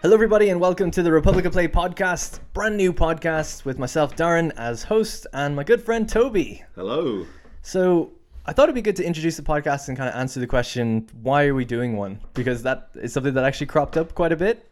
Hello, everybody, and welcome to the Republic of Play podcast, brand new podcast with myself, Darren, as host, and my good friend Toby. Hello. So, I thought it'd be good to introduce the podcast and kind of answer the question, why are we doing one? Because that is something that actually cropped up quite a bit.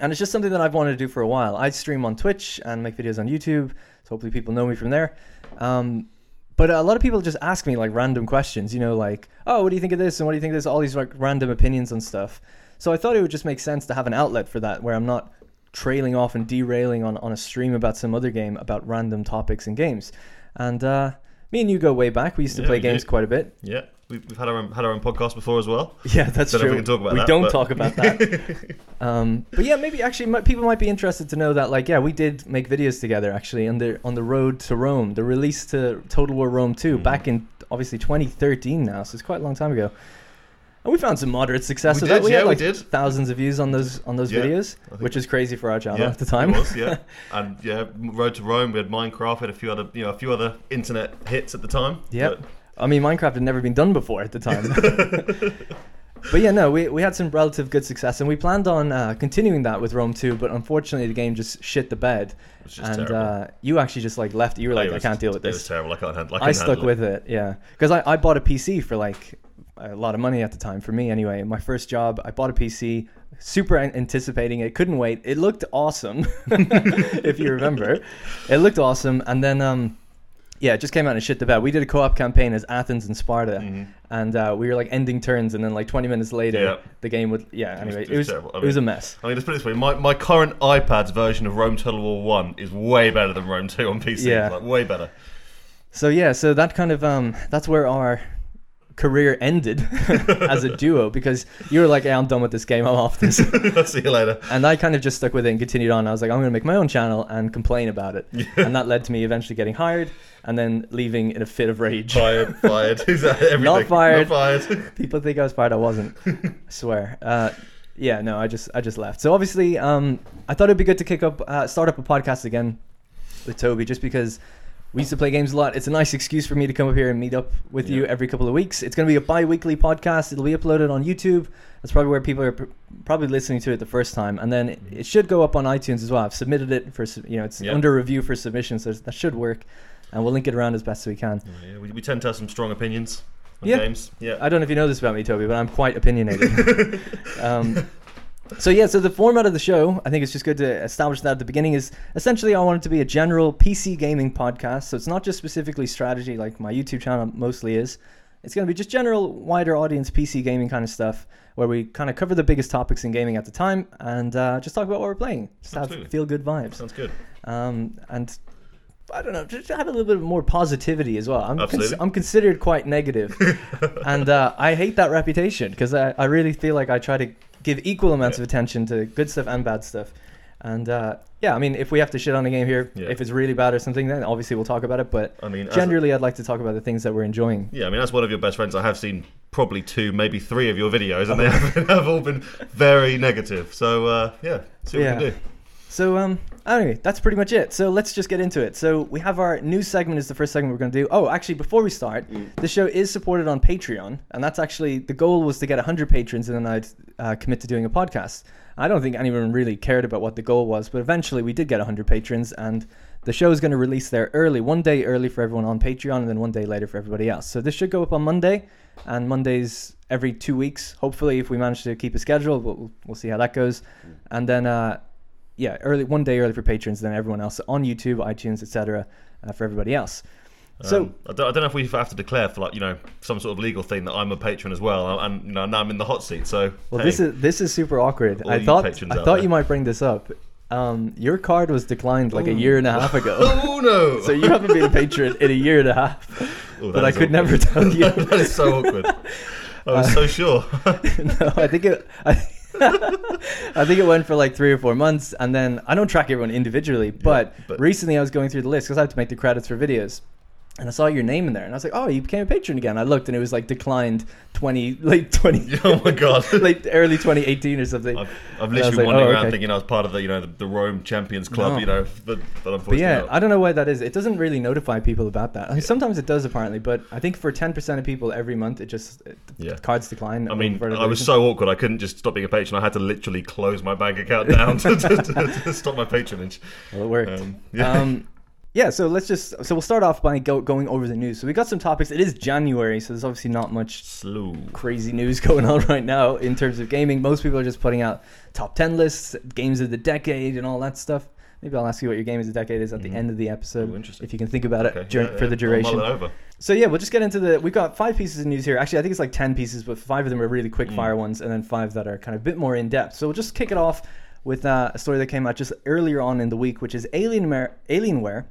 And it's just something that I've wanted to do for a while. I stream on Twitch and make videos on YouTube, so hopefully people know me from there. Um, but a lot of people just ask me like random questions, you know, like, oh, what do you think of this? And what do you think of this? All these like random opinions and stuff. So I thought it would just make sense to have an outlet for that where I'm not trailing off and derailing on, on a stream about some other game about random topics and games. And uh, me and you go way back. We used to Yeah, play games do. quite a bit. Yeah, we've, we've had our own, had our own podcast before as well. Yeah, that's Don't true. we can talk about we that, don't but- talk about that. um, but yeah, maybe actually mi- people might be interested to know that like yeah, we did make videos together actually on the on the road to Rome, the release to Total War Rome 2 Mm-hmm. back in obviously 2013 now, so it's quite a long time ago. And we found some moderate success We with did, that. We yeah, had we did. thousands of views on those on those Yeah, videos, which is crazy for our channel yeah, at the time. It was, yeah. and yeah, Road to Rome. We had Minecraft. We had a few other, you know, a few other internet hits at the time. Yep. I mean, Minecraft had never been done before at the time. but yeah, no, we, we had some relative good success, and we planned on uh, continuing that with Rome 2, but unfortunately the game just shit the bed. Just and uh, you actually just like left. You were like, It I can't deal with this. It was terrible. I can't handle. I, I stuck with it, yeah, because I, I bought a PC for like a lot of money at the time for me anyway. My first job, I bought a PC, super anticipating it, couldn't wait. It looked awesome, if you remember. It looked awesome, and then um, yeah, it just came out and shit the bed. We did a co-op campaign as Athens and Sparta, Mhm. and uh, we were like ending turns, and then like 20 minutes later, Yeah. the game would yeah. Anyway, it it was was terrible. I it was a mess. I mean, let's put it this way: my, my current iPad's version of Rome Total War One is way better than Rome Two on PC. Yeah. like way better. So yeah, so that kind of um, that's where our career ended as a duo because you were like, "Hey, I'm done with this game. I'm off this." I'll see you later. And I kind of just stuck with it and continued on. I was like, I'm going to make my own channel and complain about it. And that led to me eventually getting hired and then leaving in a fit of rage. Fired, fired. Everything? Not fired. Not fired. People think I was fired. I wasn't. I swear. Uh, yeah, no, I just I just left. So obviously, um, I thought it'd be good to kick up, uh, start up a podcast again with Toby, just because we used to play games a lot. It's a nice excuse for me to come up here and meet up with you every couple of weeks. It's going to be a bi-weekly podcast. It'll be uploaded on YouTube. That's probably where people are pr- probably listening to it the first time, and then it should go up on iTunes as well. I've submitted it for you know it's Yeah. under review for submission, so that should work, and we'll link it around as best as we can. Yeah, we, we tend to have some strong opinions on Yeah. games. Yeah. I don't know if you know this about me, Toby, but I'm quite opinionated. um, so yeah, so the format of the show, I think it's just good to establish that at the beginning is essentially I want it to be a general PC gaming podcast. So it's not just specifically strategy like my YouTube channel mostly is. It's going to be just general, wider audience PC gaming kind of stuff where we kind of cover the biggest topics in gaming at the time and uh, just talk about what we're playing. Just have Absolutely. feel good vibes. Sounds good. Um, and I don't know, just have a little bit more positivity as well. I'm, cons- I'm considered quite negative, and uh, I hate that reputation because I, I really feel like I try to give equal amounts Yeah. of attention to good stuff and bad stuff. And uh, yeah, I mean, if we have to shit on a game here, Yeah. if it's really bad or something, then obviously we'll talk about it. But I mean, generally, I'd like to talk about the things that we're enjoying. Yeah, I mean, as one of your best friends, I have seen probably two, maybe three of your videos, and they have, have all been very negative. So, uh, yeah, see what Yeah. we can do. So um anyway, that's pretty much it. So let's just get into it. So we have our new segment is the first segment we're going to do. Oh, actually before we start, the show is supported on Patreon, and that's actually the goal was to get 100 patrons and then I'd uh, commit to doing a podcast. I don't think anyone really cared about what the goal was, but eventually we did get 100 patrons and the show is going to release there early, one day early for everyone on Patreon and then one day later for everybody else. So this should go up on Monday and Mondays every 2 weeks. Hopefully if we manage to keep a schedule, we'll, we'll see how that goes. And then uh yeah, early one day early for patrons, then everyone else on YouTube, iTunes, etc. Uh, for everybody else. So Um, I, don't, I don't know if we have to declare for like you know some sort of legal thing that I'm a patron as well, and you know now I'm in the hot seat. So well, hey, this is this is super awkward. I thought I thought there. you might bring this up. Um, your card was declined like a year and a half ago, oh no! so you haven't been a patron in a year and a half. Oh, but I could awkward. never tell you. that is so awkward. I was Uh, so sure. no, I think it. I, I think it went for like three or four months, and then I don't track everyone individually, but, but- recently I was going through the list because I have to make the credits for videos, and I saw your name in there, and I was like, "Oh, you became a patron again." I looked, and it was like declined twenty, late twenty. Oh my god. like early 2018 or something. I've, I've literally like, wandering oh, around okay. thinking I was part of the you know the, the Rome Champions Club, No. you know, but, but unfortunately, But yeah, not. I don't know why that is. It doesn't really notify people about that. I mean, sometimes it does apparently, but I think for 10% of people every month, it just it, Yeah. cards decline. I mean, I was so awkward. I couldn't just stop being a patron. I had to literally close my bank account down to, to, to, to stop my patronage. well, it worked. Um, yeah. Um, yeah, so let's just so we'll start off by go, going over the news. So we got some topics. It is January, so there's obviously not much Slow. crazy news going on right now in terms of gaming. Most people are just putting out top 10 lists, games of the decade, and all that stuff. Maybe I'll ask you what your game of the decade is at the Mhm. end of the episode, Oh, interesting. if you can think about it Okay, dur- yeah, for yeah. the duration. So yeah, we'll just get into the. We've got five pieces of news here. Actually, I think it's like ten pieces, but five of them are really quick Mm. fire ones, and then five that are kind of a bit more in depth. So we'll just kick it off with uh, a story that came out just earlier on in the week, which is Alienware. Alienware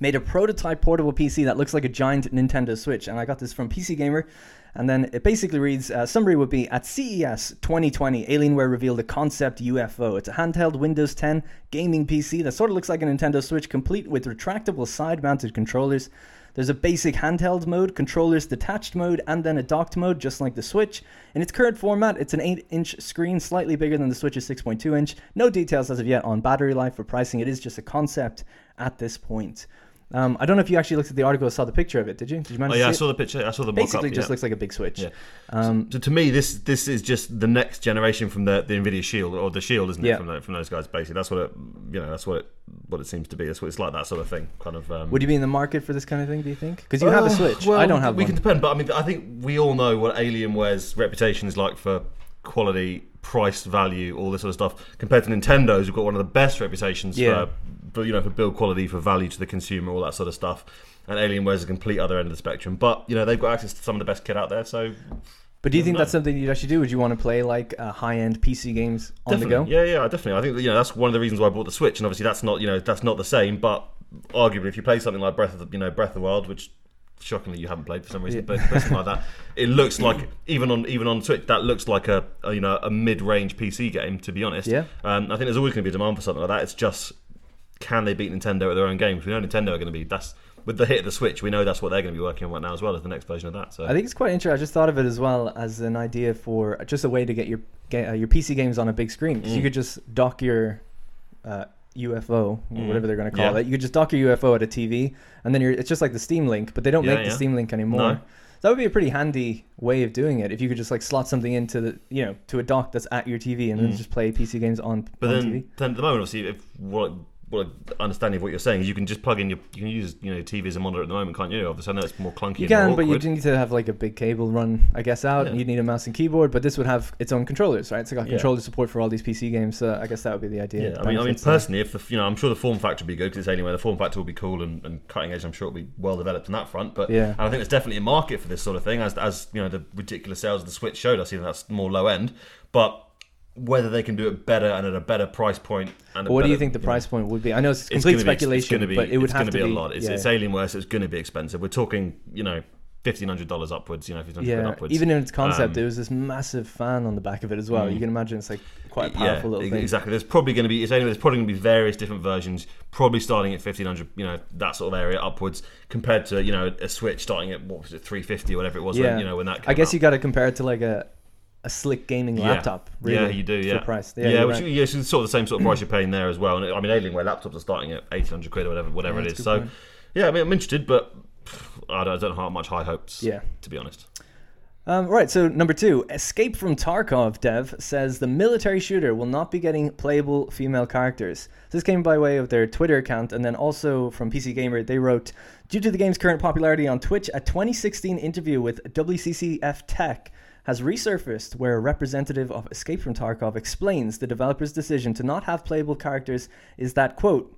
made a prototype portable PC that looks like a giant Nintendo Switch, and I got this from PC Gamer. And then it basically reads uh, summary would be at CES 2020, Alienware revealed a concept UFO. It's a handheld Windows 10 gaming PC that sort of looks like a Nintendo Switch, complete with retractable side mounted controllers. There's a basic handheld mode, controllers detached mode, and then a docked mode, just like the Switch. In its current format, it's an 8 inch screen, slightly bigger than the Switch's 6.2 inch. No details as of yet on battery life or pricing. It is just a concept at this point. Um, I don't know if you actually looked at the article or saw the picture of it. Did you? Did you Oh yeah, I saw the picture. I saw the it? mock-up, Basically, just yeah. looks like a big Switch. Yeah. Um, So to me, this this is just the next generation from the, the Nvidia Shield or the Shield, isn't it? Yeah. From, the, from those guys, basically. That's what it, you know. That's what it what it seems to be. That's what it's like. That sort of thing. Kind of. Um, would you be in the market for this kind of thing? Do you think? Because you have a Uh, Switch. Well, I don't have we one. can depend, but I mean, I think we all know what Alienware's reputation is like for quality, price, value, all this sort of stuff. Compared to Nintendo's, we've got one of the best reputations Yeah. for, for you know, for build quality, for value to the consumer, all that sort of stuff. And Alienware is a complete other end of the spectrum, but you know they've got access to some of the best kit out there, so But do you think No. that's something you'd actually do? Would you want to play like uh, high-end PC games on the go? Yeah, yeah, definitely. I think you know that's one of the reasons why I bought the Switch, and obviously that's not you know that's not the same, but arguably if you play something like Breath of the you know Breath of the Wild, which shockingly you haven't played for some reason, Yeah. but something like that, it looks like even on even on Switch that looks like a, a you know a mid-range PC game. To be honest, Yeah. Um, I think there's always going to be a demand for something like that. It's just can they beat Nintendo at their own games? We know Nintendo are going to be that's with the hit of the Switch. We know that's what they're going to be working on right now as well as the next version of that. So I think it's quite interesting. I just thought of it as well as an idea for just a way to get your uh, your PC games on a big screen. 'Cause you Mm. could just dock your uh, UFO, Mm. whatever they're going to call Yeah. it. You could just dock your UFO at a TV, and then you're, it's just like the Steam Link, but they don't Yeah, make the. Steam Link anymore. No. So that would be a pretty handy way of doing it if you could just like slot something into the you know to a dock that's at your TV and then Mm. just play PC games on, But on then, TV. then at the moment, obviously, if what what understanding of what you're saying is you can just plug in your you can use you know TV as a monitor at the moment, can't you? Obviously, I know it's more clunky. You and can, but you do need to have like a big cable run, I guess, out. Yeah. You'd need a mouse and keyboard, but this would have its own controllers, right? So it got Yeah. controller support for all these PC games. So I guess that would be the idea. Yeah, I mean, I mean, personally, if the you know, I'm sure the form factor will be good because it's anyway, the form factor will be cool and, and cutting edge. I'm sure it'll be well developed on that front. But Yeah. and I think there's definitely a market for this sort of thing, as as you know, the ridiculous sales of the Switch showed us. Even that's more low end, but whether they can do it better and at a better price point. And what do you think the know, price point would be? I know it's complete be- it's speculation, gonna be, but it would it's have gonna to be be a lot. It's, yeah. it's Alienware, so it's going to be expensive. We're talking, you know, fifteen hundred dollars upwards. You know, fifteen hundred yeah, upwards. even in its concept, Um, there was this massive fan on the back of it as well. Mm. You can imagine it's like quite a powerful yeah, little thing. Exactly. There's probably going to be. It's anyway. There's probably going to be various different versions. Probably starting at 1500. You know, that sort of area upwards, compared to you know a Switch starting at what was it 350 or whatever it was. Yeah. When, you know when that. Came I guess out. you got to compare it to like a a slick gaming Yeah. laptop. Really, yeah, you do. Yeah, for price. Yeah, Yeah, which right. yeah, it's sort of the same sort of price you're paying there as well. And I mean, Alienware laptops are starting at 1800 quid or whatever, whatever Yeah, it is. So, point. yeah, I mean, I'm interested, but I don't, I don't how much high hopes. Yeah. to be honest. Um, right, so number two, Escape from Tarkov dev says the military shooter will not be getting playable female characters. This came by way of their Twitter account, and then also from PC Gamer, they wrote, due to the game's current popularity on Twitch, a 2016 interview with WCCF Tech has resurfaced where a representative of Escape from Tarkov explains the developer's decision to not have playable characters is that, quote,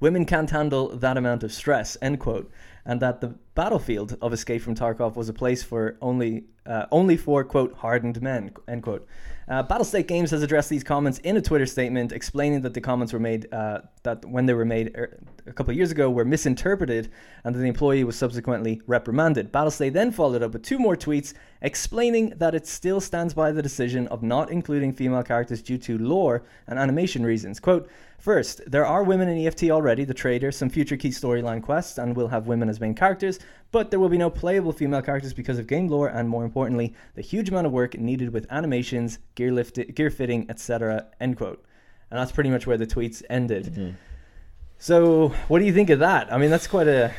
Women can't handle that amount of stress, end quote. And that the battlefield of Escape from Tarkov was a place for only uh, only for quote hardened men, end quote. Uh, Battlestate Games has addressed these comments in a Twitter statement, explaining that the comments were made uh, that when they were made er, a couple of years ago were misinterpreted, and the employee was subsequently reprimanded. Battlestate then followed up with two more tweets explaining that it still stands by the decision of not including female characters due to lore and animation reasons. Quote. First, there are women in EFT already, the trader, some future key storyline quests, and we'll have women as as main characters, but there will be no playable female characters because of game lore and, more importantly, the huge amount of work needed with animations, gear lift, gear fitting, etc. End quote. And that's pretty much where the tweets ended. Mm-hmm. So, what do you think of that? I mean, that's quite a.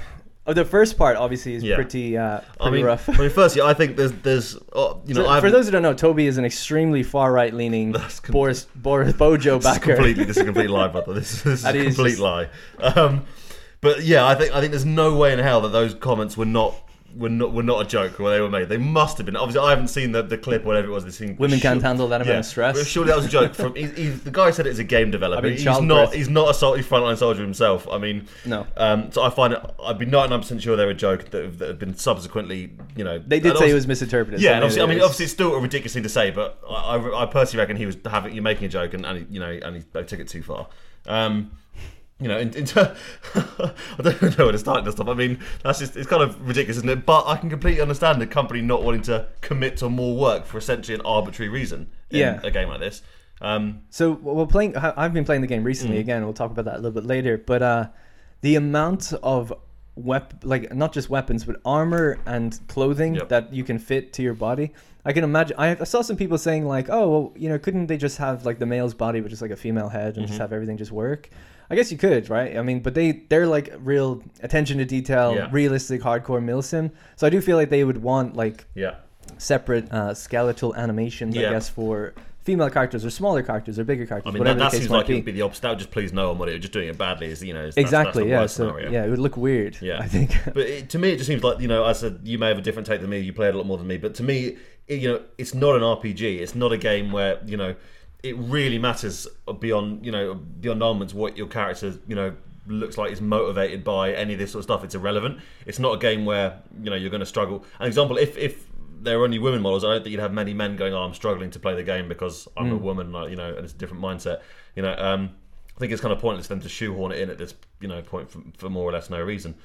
Oh, the first part obviously is Yeah. pretty, uh, pretty I mean, rough. I mean, firstly, I think there's there's oh, you know So, for those who don't know, Toby is an extremely far right leaning That's com- Boris Boris Bojo This is backer. completely this is a complete lie, brother. This, this is a is complete just- lie. Um, but yeah, I think I think there's no way in hell that those comments were not were not were not a joke when they were made. They must have been. Obviously, I haven't seen the, the clip, or whatever it was. This thing. Women can't handle that amount yeah. of stress. Surely that was a joke. From he, he, the guy said it as a game developer. I mean, he's not. He's not a salty frontline soldier himself. I mean, No. Um, so I find it. I'd be 99 percent sure they're a joke that have, that been subsequently, you know. They did say it was misinterpreted. yeah, obviously, I mean, obviously, it's still a ridiculous thing to say, but I, I, I personally reckon he was having you making a joke, and, and he, you know, and he they took it too far. Um, you know, in, in ter- I don't know where to start this stuff. I mean, that's just it's kind of ridiculous, isn't it? But I can completely understand the company not wanting to commit to more work for essentially an arbitrary reason in Yeah. a game like this. Um, So we're playing. I've been playing the game recently Mm. again. We'll talk about that a little bit later. But uh, the amount of wep like not just weapons, but armor and clothing Yep. that you can fit to your body. I can imagine. I, I saw some people saying like, "Oh, well, you know, couldn't they just have like the male's body, but just like a female head, and Mm-hmm. just have everything just work?" I guess you could, right? I mean, but they they're like real attention to detail, Yeah. realistic, hardcore milsim. So I do feel like they would want like yeah, separate uh, skeletal animations, I guess, for female characters or smaller characters or bigger characters, I mean, whatever that, that the case seems like it would be the opposite. That would just please no one. What it just doing it badly is, you know, that's- exactly, that's yeah. So scenario. yeah, it would look weird. Yeah. I think. But it, to me, it just seems like you know, I said you may have a different take than me. You played a lot more than me, but to me, it, you know, it's not an RPG. It's not a game where you know it really matters beyond you know beyond elements what your character you know looks like is motivated by any of this sort of stuff. It's irrelevant. It's not a game where you know you're going to struggle. An example, if if there are only women models, I don't think you'd have many men going, "Oh, I'm struggling to play the game because I'm a woman," like, you know, and it's a different mindset. You know, um, I think it's kind of pointless for them to shoehorn it in at this you know point for, for more or less no reason.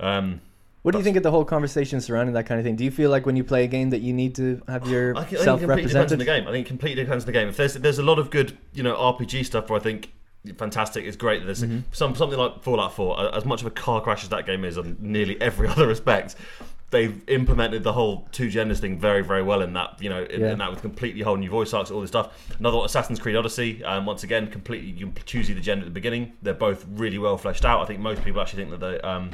Um, what do you think of the whole conversation surrounding that kind of thing? Do you feel like when you play a game that you need to have your I think, I think it completely depends on the game. I think it completely depends on the game. If there's there's a lot of good you know RPG stuff where I think fantastic, it's great. There's Mm-hmm. some something like Fallout 4. uh, As much of a car crash as that game is on nearly every other respect, they've implemented the whole two genders thing very very well in that you know in, Yeah. in that with completely whole new voice arcs all this stuff. Another one, Assassin's Creed Odyssey. Um, once again, completely you can choose either gender at the beginning. They're both really well fleshed out. I think most people actually think that they. Um,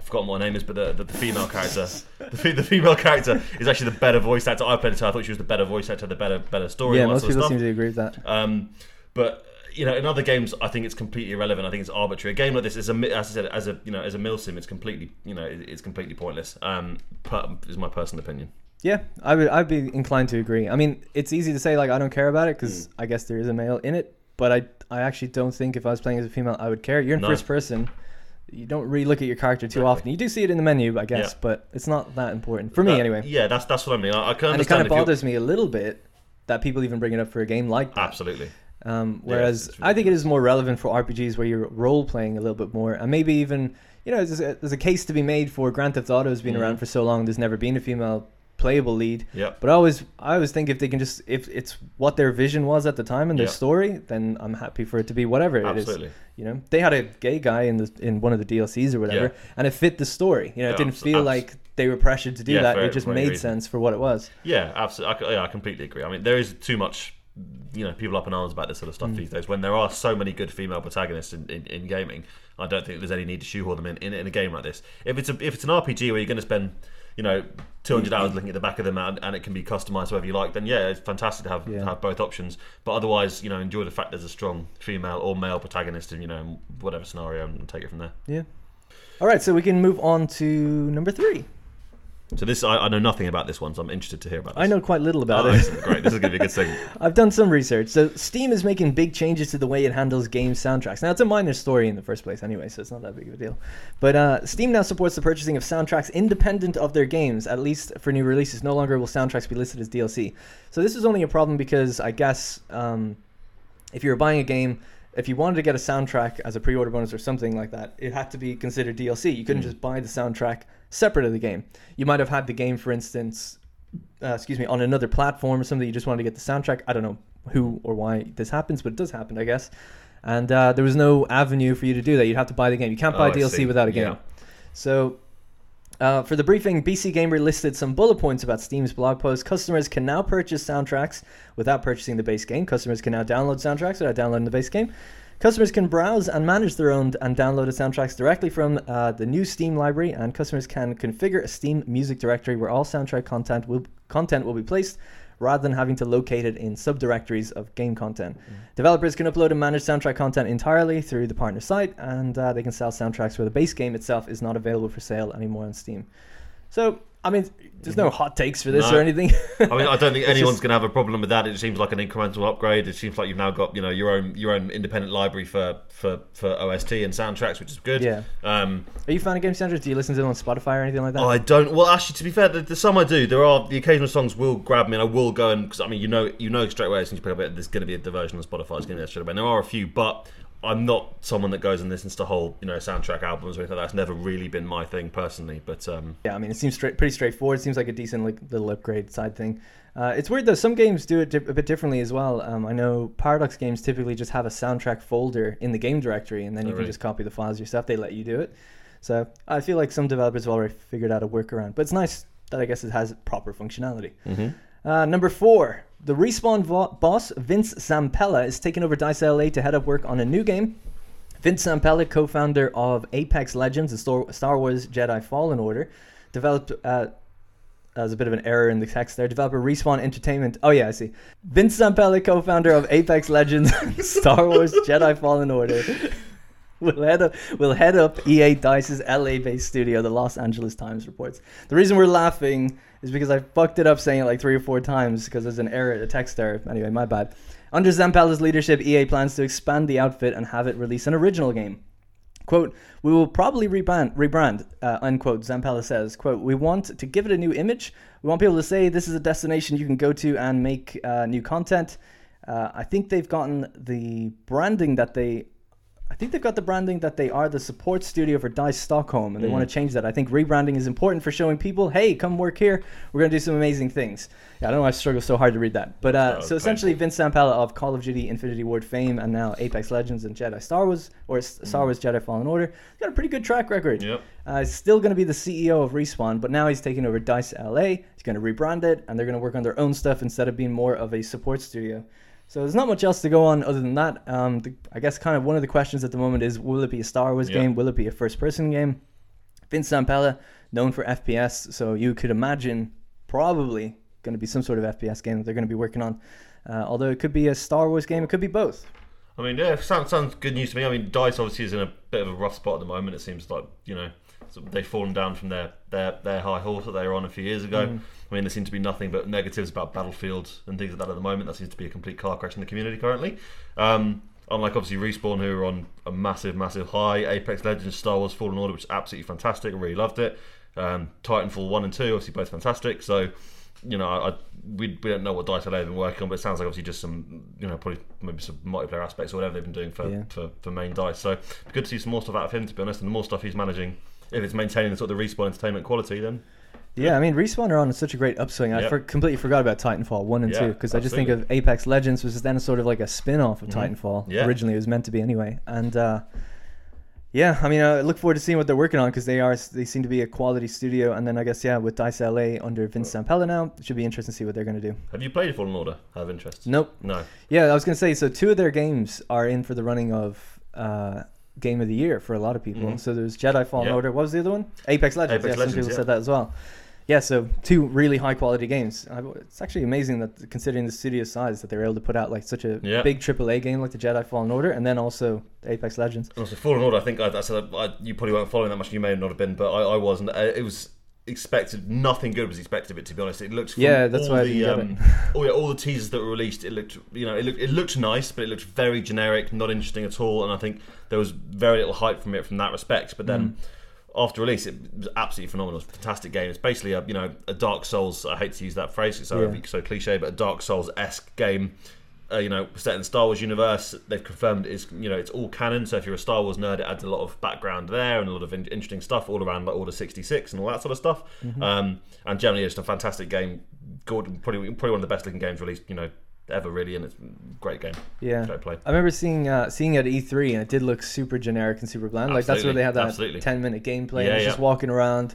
I've forgotten what her name is, but the, the, the female character, the, the female character is actually the better voice actor. I played it, so I thought she was the better voice actor, the better better story. Yeah, and most sort people of seem to agree with that. Um, but you know, in other games, I think it's completely irrelevant. I think it's arbitrary. A game like this is a, as I said, as a you know, as a milsim, it's completely you know, it's completely pointless. Um, per, is my personal opinion. Yeah, I would. I'd be inclined to agree. I mean, it's easy to say like I don't care about it because Hmm. I guess there is a male in it, but I I actually don't think if I was playing as a female I would care. You're in No. first person. You don't really look at your character too Exactly. often. You do see it in the menu, I guess, Yeah. but it's not that important for me That- anyway. Yeah, that's that's what I mean. I, I can and it kind of bothers me a little bit that people even bring it up for a game like that. Absolutely. Um, Yeah, whereas it's I think it is more relevant for RPGs where you're role playing a little bit more, and maybe even you know there's a, there's a case to be made for Grand Theft Auto has been Mhm. around for so long. There's never been a female playable lead, Yeah. but I always I always think if they can just if it's what their vision was at the time and their Yeah. story, then I'm happy for it to be whatever it is. Absolutely. You know, they had a gay guy in the in one of the DLCs or whatever, Yeah. and it fit the story. You know, it didn't abs- feel abs- like they were pressured to do Yeah, that. for- it just made sense for what it was. Yeah, absolutely. I, yeah, I completely agree. I mean, there is too much, you know, people up in arms about this sort of Mm. stuff these days. When there are so many good female protagonists in, in, in gaming, I don't think there's any need to shoehorn them in, in in a game like this. If it's a if it's an RPG where you're going to spend, you know, 200 hours mm-hmm. looking at the back of them and, and it can be customized however you like, then yeah, it's fantastic to have Yeah. have both options. But otherwise, you know, enjoy the fact there's a strong female or male protagonist in you know whatever scenario and take it from there. Yeah. All right, so we can move on to number three. So this I, I know nothing about this one, so I'm interested to hear about this. I know quite little about Oh, it. excellent. Great. This is going to be a good segment. I've done some research. So Steam is making big changes to the way it handles game soundtracks. Now it's a minor story in the first place, anyway, so it's not that big of a deal. But uh, Steam now supports the purchasing of soundtracks independent of their games, at least for new releases. No longer will soundtracks be listed as DLC. So this is only a problem because I guess um, if you were buying a game, if you wanted to get a soundtrack as a pre-order bonus or something like that, it had to be considered DLC. You couldn't Mm. just buy the soundtrack separate of the game. You might have had the game, for instance, uh, excuse me, on another platform or something. You just wanted to get the soundtrack. I don't know who or why this happens, but it does happen, I guess. And uh, there was no avenue for you to do that. You'd have to buy the game. You can't buy Oh, DLC without a game. Yeah. So Uh, for the briefing, PC Gamer listed some bullet points about Steam's blog post. Customers can now purchase soundtracks without purchasing the base game. Customers can now download soundtracks without downloading the base game. Customers can browse and manage their own and downloaded soundtracks directly from uh, the new Steam library, and customers can configure a Steam music directory where all soundtrack content will content will be placed, rather than having to locate it in subdirectories of game content. Developers can upload and manage soundtrack content entirely through the partner site, and uh, they can sell soundtracks where the base game itself is not available for sale anymore on Steam. So, I mean, there's no hot takes for this No. or anything. I mean, I don't think anyone's just- going to have a problem with that. It seems like an incremental upgrade. It seems like you've now got you know your own your own independent library for for, for OST and soundtracks, which is good. Yeah. Um, Are you a fan of game soundtracks? Do you listen to them on Spotify or anything like that? I don't. Well, actually, to be fair, the, the some I do. There are the occasional songs will grab me, and I will go and because I mean, you know, you know straight away as soon as you pick up it, there's going to be a diversion on Spotify. It's going to be there straight away. And there are a few, but I'm not someone that goes and listens to whole you know soundtrack albums or anything like that. That's never really been my thing personally. But um, Yeah, I mean, it seems straight, pretty straightforward. It seems like a decent like, little upgrade side thing. Uh, it's weird though. Some games do it di- a bit differently as well. Um, I know Paradox games typically just have a soundtrack folder in the game directory, and then you Oh, can really? just copy the files yourself. They let you do it. So I feel like some developers have already figured out a workaround. But it's nice that I guess it has proper functionality. Uh, number four, the respawn vo- boss Vince Zampella is taking over Dice LA to head up work on a new game. Vince Zampella, co-founder of Apex Legends and Star Wars Jedi Fallen Order, developed. Uh, a bit of an error in the text there. Developer Respawn Entertainment. Oh yeah, I see. Vince Zampella, co-founder of Apex Legends, and Star Wars Jedi Fallen Order, will head up. Will head up EA Dice's LA-based studio. The Los Angeles Times reports. The reason we're laughing is because I fucked it up saying it like three or four times because there's an error, a text error. Anyway, my bad. Under Zampella's leadership, EA plans to expand the outfit and have it release an original game. Quote, we will probably rebrand, rebrand uh, unquote, Zampella says. Quote, we want to give it a new image. We want people to say this is a destination you can go to and make uh, new content. Uh, I think they've gotten the branding that they. I think they've got the branding that they are the support studio for Dice Stockholm, and they want to change that. I think rebranding is important for showing people, hey, come work here. We're going to do some amazing things. Yeah, I don't know why I struggle so hard to read that. But uh, was so essentially, Vince Zampella of Call of Duty Infinity Ward fame and now Apex Legends and Jedi Star Wars, or S- Star Wars Jedi Fallen Order, he's got a pretty good track record. Yep. Uh, he's still going to be the CEO of Respawn, but now he's taking over Dice LA. He's going to rebrand it, and they're going to work on their own stuff instead of being more of a support studio. So there's not much else to go on other than that. Um, the, I guess kind of one of the questions at the moment is: Will it be a Star Wars Yeah. game? Will it be a first-person game? Vince Zampella, known for FPS, so you could imagine probably going to be some sort of FPS game that they're going to be working on. Uh, although it could be a Star Wars game, it could be both. I mean, yeah, sounds sounds good news to me. I mean, Dice obviously is in a bit of a rough spot at the moment. It seems like you know so they've fallen down from their their, their high horse that they were on a few years ago. I mean, there seems to be nothing but negatives about Battlefield and things like that at the moment. That seems to be a complete car crash in the community currently. Um, unlike obviously Respawn, who are on a massive, massive high. Apex Legends, Star Wars Fallen Order, which is absolutely fantastic. I really loved it. Um, Titanfall one and two, obviously both fantastic. So you know, I, I we, we don't know what Dice LA have been working on, but it sounds like obviously just some, you know, probably maybe some multiplayer aspects or whatever they've been doing for, Yeah. for, for main Dice. So good to see some more stuff out of him, to be honest, and the more stuff he's managing, if it's maintaining the sort of the respawn entertainment quality, then Yeah, I mean, Respawn are on such a great upswing. I Yep. for, completely forgot about Titanfall 1 and Yeah, 2 because I just think of. Apex Legends which was then sort of like a spin off of Titanfall. Yeah. Originally, it was meant to be anyway. And uh, yeah, I mean, I look forward to seeing what they're working on because they are they seem to be a quality studio. And then I guess, yeah, with Dice LA under Vince Zampella now, it should be interesting to see what they're going to do. have you played Fallen Order? Out of interest? Nope. No. Yeah, I was going to say, so two of their games are in for the running of. Uh, Game of the year for a lot of people. Mhm. So there's Jedi Fallen Yeah. Order. What was the other one? Apex Legends. Apex yeah, some people yeah. said that as well. Yeah, so two really high quality games. It's actually amazing that considering the studio size that they were able to put out like such a Yeah. big AAA game like the Jedi Fallen Order, and then also Apex Legends. And also, Fallen Order, I think I, I said I, you probably weren't following that much. You may not have been, but I, I wasn't. Uh, It was expected. Nothing good was expected of it. To be honest, it looked. Yeah, that's why the, um, oh yeah, all the teasers that were released. It looked, you know, it looked, it looked nice, but it looked very generic, not interesting at all. And I think there was very little hype from it from that respect. But then. After release, it was absolutely phenomenal. It's a fantastic game. It's basically a you know a Dark Souls. I hate to use that phrase; it's so Yeah. so cliche, but a Dark Souls esque game uh, you know, set in the Star Wars universe. They've confirmed it's you know it's all canon. So if you're a Star Wars nerd, it adds a lot of background there and a lot of in- interesting stuff all around like Order 66 and all that sort of stuff. Um, and generally, it's a fantastic game. Good, probably probably one of the best looking games released you know ever really, and it's a great game. Yeah. Great play. I remember seeing uh, seeing it at E3 and it did look super generic and super bland. Like that's where they had that absolutely. 10 minute gameplay. Yeah, and it's yeah. just walking around.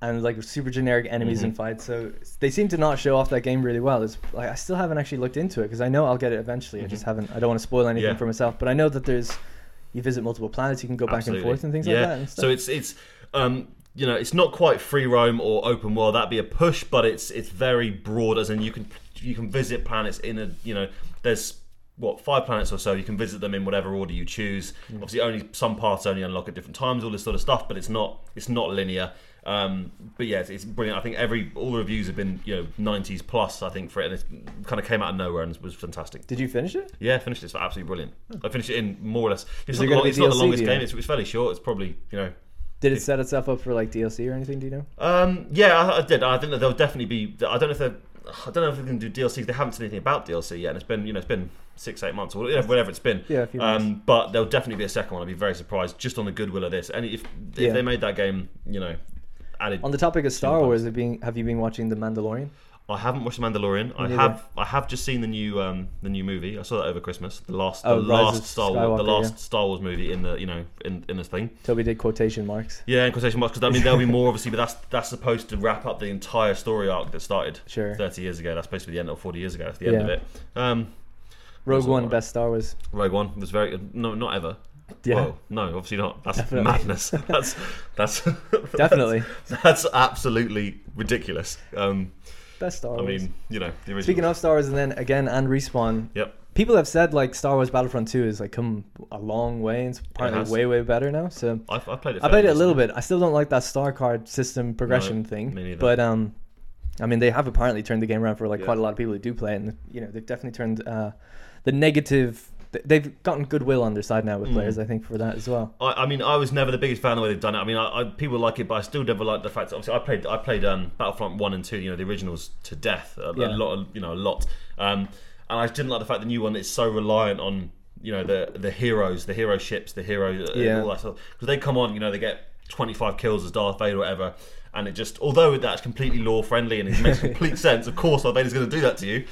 And like super generic enemies Mm-hmm. and fights. So they seem to not show off that game really well. It's like I still haven't actually looked into it because I know I'll get it eventually. I just haven't. I don't want to spoil anything Mm-hmm. Yeah. for myself, but I know that there's you visit multiple planets, you can go back and forth and things yeah. like that. So it's it's um you know it's not quite free roam or open world. That'd be a push, but it's it's very broad. As in you can you can visit planets in a you know there's what five planets or so. You can visit them in whatever order you choose. Obviously, only some parts only unlock at different times. All this sort of stuff, but it's not it's not linear. Um, but yeah, it's, it's brilliant. I think every all the reviews have been you know 90s plus. I think for it, and it kind of came out of nowhere and was fantastic. Did you finish it? Yeah, I finished it. It's absolutely brilliant. I finished it in more or less. It's, not, long, it's not the longest do you know? game. It's, it's fairly short. It's probably you know. Did it set itself up for like DLC or anything? Do you know? Um, yeah, I, I did. I think that there'll definitely be. I don't know if they're. I don't know if they're going to do DLC. They haven't said anything about DLC yet, and it's been you know it's been six eight months or whatever, whatever it's been. Yeah, Um, but there'll definitely be a second one. I'd be very surprised just on the goodwill of this. And if if Yeah. they made that game, you know, added. On the topic of Star Wars, have, been, have you been watching The Mandalorian? I haven't watched The Mandalorian. I have. I have just seen the new um, the new movie. I saw that over Christmas. The last Oh, the Rise last Star Wars the last yeah. Star Wars movie in the you know in in this thing. Toby did quotation marks. Yeah, in quotation marks, because I mean there'll be more obviously, but that's that's supposed to wrap up the entire story arc that started Sure. 30 years ago. That's supposed to be the end, or 40 years ago. That's the end Yeah. of it. Um, Rogue One, alright. best Star Wars. Rogue One was very no, not ever. Yeah, Whoa, no, obviously not. That's Definitely. madness. That's that's definitely That's, that's absolutely ridiculous. Um, best Star I mean, you know, the original. Speaking of Star Wars, and then again, and respawn. Yep. People have said like Star Wars Battlefront 2 has like come a long way and it's apparently has. way way better now. So I've, I've played it. I played it a little bit. I still don't like that star card system progression thing. me neither. But um, I mean they have apparently turned the game around for like Yeah. quite a lot of people who do play it, and you know they've definitely turned uh, the negative. Th- They've gotten goodwill on their side now Mm. with players. I think for that as well. I, I mean, I was never the biggest fan of the way they've done it. I mean, I, I, people like it, but I still never like the fact. That obviously, I played I played um, Battlefront one and two, you know, the originals to death, a, Yeah. a lot, you know, a lot. Um, and I didn't like the fact the new one is so reliant on you know the the heroes, the hero ships, the heroes, uh, Yeah. all that stuff. Because they come on, you know, they get twenty five kills as Darth Vader or whatever. And it just, although that's completely lore friendly and it makes complete sense, of course, Darth Vader's going to do that to you.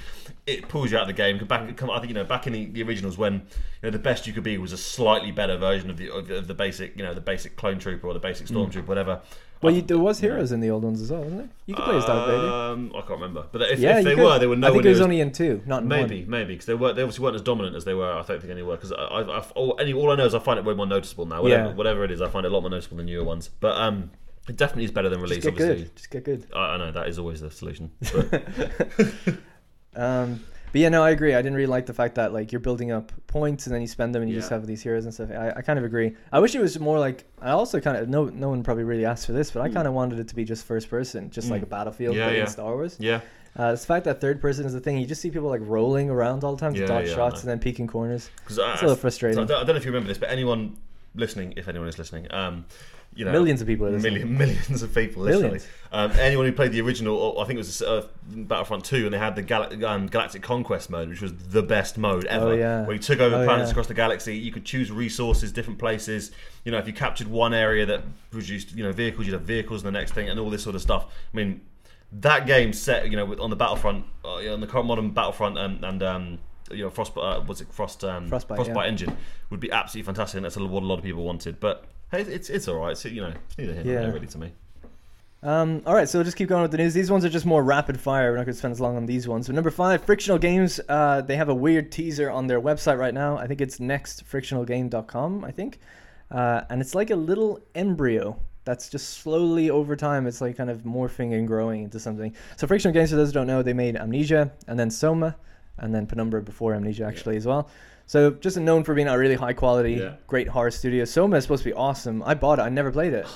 It pulls you out of the game. Back, come- I think you know, back in the, the originals, when you know the best you could be was a slightly better version of the of, the- of the basic, you know, the basic clone trooper or the basic stormtrooper, whatever. Mm. Well, you, there was heroes in the old ones as well, wasn't there? You could play as Darth Vader. Um, I can't remember, but if, Yeah, if they could. were, they were no. I think it was near as- only in two, not in Maybe, one. maybe because they were they obviously weren't as dominant as they were. I don't think any were because I, I, I, all, any, all I know is I find it way more noticeable now. Whatever, Yeah. whatever it is, I find it a lot more noticeable than newer ones. But um, it definitely is better than release. Just get obviously, good. Just get good. I, I know that is always the solution. But Um, but yeah, no, I agree. I didn't really like the fact that like you're building up points and then you spend them and you just have these heroes and stuff. I, I kind of agree. I wish it was more like. I also kind of no no one probably really asked for this, but I kind of wanted it to be just first person, just like a battlefield Hmm. Yeah, in. Star Wars. yeah, Uh, it's the fact that third person is the thing. You just see people like rolling around all the time to Yeah, dodge yeah, shots and then peeking corners. It's a little frustrating. I don't, I don't know if you remember this, but anyone listening, if anyone is listening, um, you know, Millions of people million, millions of people. Millions. Um, anyone who played the original, or I think it was uh, Battlefront 2, and they had the Gal- um, Galactic Conquest mode, which was the best mode ever. Oh, yeah. Where you took over Oh, planets yeah. across the galaxy, you could choose resources, different places. You know, if you captured one area that produced, you know, vehicles, you'd have vehicles in the next thing, and all this sort of stuff. I mean, that game set, you know, on the Battlefront, uh, on the current modern Battlefront, and, and um, you know, Frost, uh, was it Frost, um, Frostbite, yeah. engine would be absolutely fantastic, and that's what a lot of people wanted. But hey, it's it's all right. It's, you know, it's neither here nor Yeah. there really to me. Um, all right, so we'll just keep going with the news. These ones are just more rapid fire. We're not going to spend as long on these ones. But number five, Frictional Games. Uh, they have a weird teaser on their website right now. I think it's nextfrictionalgame.com, I think. Uh, and it's like a little embryo that's just slowly over time, it's like kind of morphing and growing into something. So, Frictional Games, for those who don't know, they made Amnesia and then Soma and then Penumbra before Amnesia, actually, as well. So, just known for being a really high quality, Yeah. great horror studio. Soma is supposed to be awesome. I bought it, I never played it.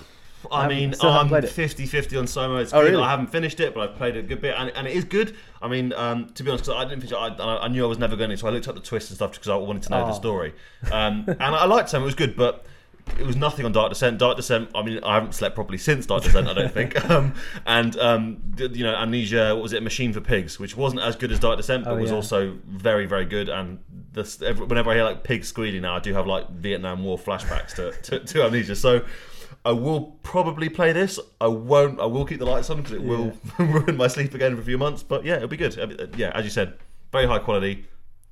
I haven't- mean, I'm played 50-50 on Soma. It's Oh, good. really? I haven't finished it, but I've played it a good bit, and, and it is good. I mean, um, to be honest, I didn't finish it. I, I I knew I was never going to, so I looked up the twists and stuff because I wanted to know Oh. the story. Um, and I liked Soma; it was good, but it was nothing on Dark Descent. Dark Descent. I mean, I haven't slept properly since Dark Descent. I don't think. Um, and um, you know, Amnesia. What was it? Machine for Pigs, which wasn't as good as Dark Descent, but Oh, was yeah. also very, very good. And this, every, whenever I hear like pigs squealing now, I do have like Vietnam War flashbacks to, to, to Amnesia. So. I will probably play this. I won't. I will keep the lights on because it will ruin my sleep again for a few months. But yeah, it'll be good. Uh, Yeah, as you said, very high quality.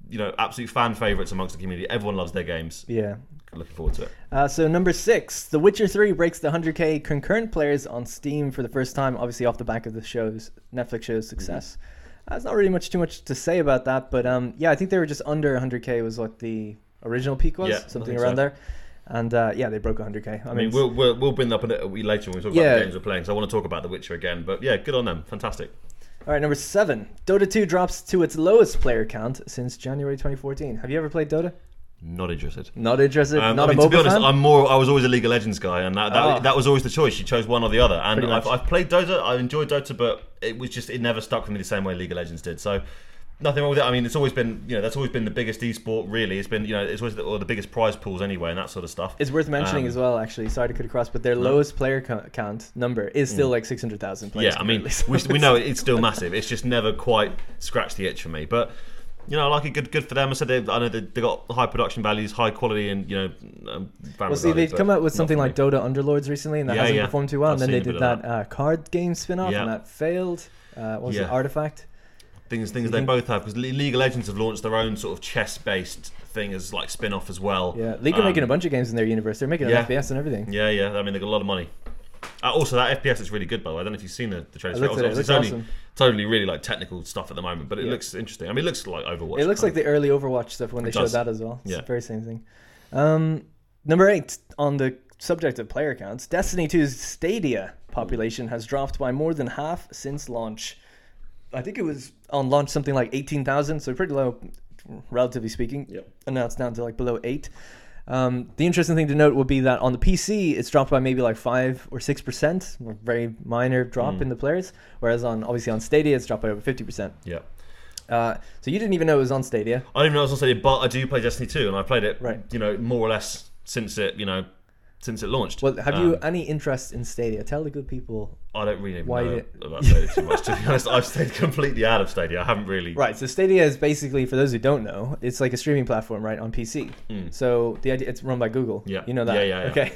you know absolute fan favorites amongst the community. Everyone loves their games. Yeah. Looking forward to it. Uh, so number six, The Witcher Three breaks the 100k concurrent players on Steam for the first time, obviously off the back of the show's Netflix show's success. Uh, there's not really much too much to say about that, but um, yeah, I think they were just under 100k was what the original peak was, Yeah, something around so. there, and uh, yeah, they broke 100k. I I mean, mean, we'll, we'll we'll bring that up a little bit later when we talk Yeah. about the games we're playing. So I want to talk about The Witcher again. But yeah, good on them. Fantastic. all right, number seven, Dota 2 drops to its lowest player count since January 2014. Have you ever played Dota? Not interested. Not interested. Um, not I mean, a to be honest, fan? I'm more. I was always a League of Legends guy, and that that, Ah. that was always the choice. You chose one or the other, and I've. I've played Dota. I enjoyed Dota, but it was just it never stuck for me the same way League of Legends did. So nothing wrong with it. I mean, it's always been you know that's always been the biggest esport. Really, it's been you know it's always the, or the biggest prize pools anyway, and that sort of stuff. It's worth mentioning Um, as well, actually. Sorry to cut across, but their lowest player co- count number is still like 600,000 players. Mm. yeah, I mean, we, we know it's still massive. It's just never quite scratched the itch for me, but. You know, I like it. Good, good for them. I said they, I know they, they got high production values, high quality, and you know. Um, Well, see, they've come out with something like Dota Underlords recently, and that Yeah, hasn't yeah. performed too well. I've and then they did of that, uh, card game spin off, Yeah. and that failed. Uh, what was it Artifact? things things they both have because League of Legends have launched their own sort of chess based thing as like spin off as well. Yeah, League are Um, making a bunch of games in their universe. They're making yeah. an FPS and everything. Yeah, yeah. I mean, they got a lot of money. Uh, also, that FPS is really good, by the way. I don't know if you've seen the, the trailer. I looked at it, it Obviously, it's only awesome. Totally really like technical stuff at the moment, but it Yeah. looks interesting. I mean, it looks like Overwatch. It looks like the early Overwatch stuff when they It showed that as well. It's Yeah. the very same thing. Um, number eight, on the subject of player counts, Destiny 2's Stadia population has dropped by more than half since launch. I think it was on launch something like 18,000, so pretty low, relatively speaking. Yep. And now it's down to like below eight. Um, the interesting thing to note would be that on the PC, it's dropped by maybe like five or six percent, very minor drop Hmm. in the players. Whereas on obviously on Stadia, it's dropped by over fifty percent. Yeah. Uh, so you didn't even know it was on Stadia. I didn't even know I was on Stadia, but I do play Destiny 2, and I played it, Right. you know, more or less since it, you know, since it launched. Well, have you Um, any interest in Stadia? Tell the good people. I don't really why know about Stadia too much. To be honest, I've stayed completely out of Stadia. I haven't really. Right. So Stadia is basically, for those who don't know, it's like a streaming platform, right, on PC. So the idea, it's run by Google. Yeah. You know that. Yeah, yeah, yeah. Okay.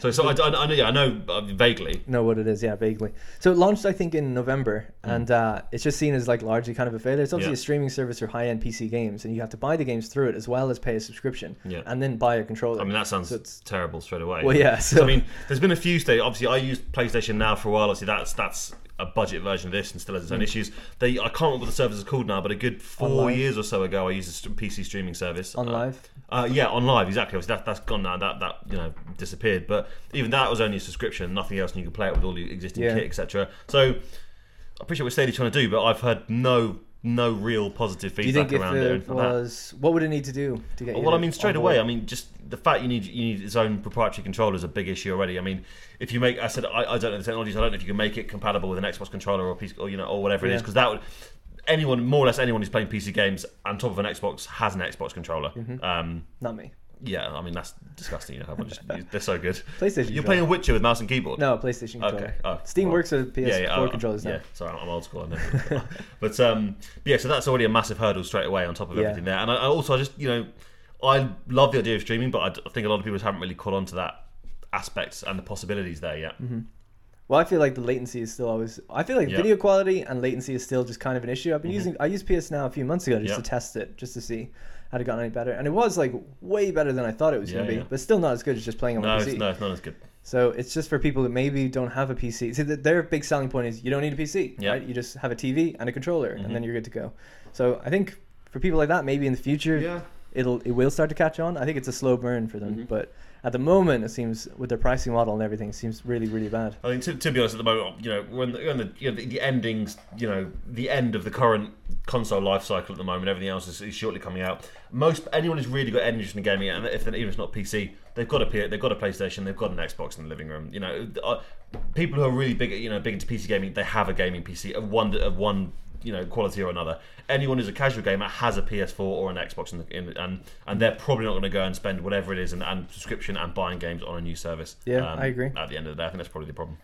So, so I, I, I know, yeah, I know uh, vaguely. know what it is, yeah, vaguely. So it launched, I think, in November, Hmm. and uh, it's just seen as like largely kind of a failure. It's obviously Yeah. a streaming service for high-end PC games, and you have to buy the games through it as well as pay a subscription, Yeah. and then buy a controller. I mean, that sounds So terrible straight away. Well, yeah, so- I mean, there's been a few stages. Obviously, I use PlayStation now for a while. Obviously, that's that's a budget version of this and still has its own issues. They, I can't remember what the service is called now, but a good four Mm. Years or so ago, I used a PC streaming service on Uh, live. Uh, yeah, OnLive, exactly. Obviously, that, that's gone now. That that you know disappeared. But even that was only a subscription, nothing else, and you could play it with all the existing Yeah. kit, etc. So I appreciate what Stadia trying to do, but I've heard no no real positive Do you feedback think if around it. it like that. what would it need to do to get you? Well, I mean, straight away. board? I mean, just the fact you need you need its own proprietary controller is a big issue already. I mean, if you make, I said, I, I don't know the technologies. I don't know if you can make it compatible with an Xbox controller or PC, or you know, or whatever it is, because that would anyone, more or less anyone who's playing PC games on top of an Xbox has an Xbox controller. Mm-hmm. Um, Not me. Yeah, I mean that's disgusting. You know, everyone just, they're so good. PlayStation. You're playing Witcher with mouse and keyboard. No, PlayStation controller. Okay. Oh, Steam well. works with PS4 yeah, yeah, oh, controllers now. Yeah, sorry, I'm old school. I know. but um, yeah, so that's already a massive hurdle straight away on top of Yeah. everything there. And I, I also, I just you know, I love the idea of streaming, but I d- I, think a lot of people haven't really caught on to that aspects and the possibilities there yet. Mm-hmm. Well, I feel like the latency is still always. I feel like Yeah. video quality and latency is still just kind of an issue. I've been using. I used PS Now a few months ago just Mm-hmm. To test it, just to see had it gotten any better, and it was like way better than I thought it was going Yeah, to be, yeah. but still not as good as just playing on No, my it's, PC. no, it's not as good. So it's just for people that maybe don't have a PC. See, th- their big selling point is you don't need a PC, Yeah. right? You just have a TV and a controller, Mhm. and then you're good to go. So I think for people like that, maybe in the future, Yeah. it'll it will start to catch on. I think it's a slow burn for them, Mhm. but at the moment, it seems with their pricing model and everything, seems really really bad. I think to, to be honest, at the moment, you know, when the, when the, you know, the, the endings, you know, the end of the current console life cycle at the moment, everything else is, is shortly coming out. Most anyone who's really got interest in gaming, and if even if it's not PC, they've got a they've got a PlayStation, they've got an Xbox in the living room. You know, uh, people who are really big, you know, big into PC gaming, they have a gaming PC of one of one you know quality or another. Anyone who's a casual gamer has a PS4 or an Xbox, in the, in, and and they're probably not going to go and spend whatever it is and, and subscription and buying games on a new service. Um, Yeah, I agree. At the end of the day, I think that's probably the problem.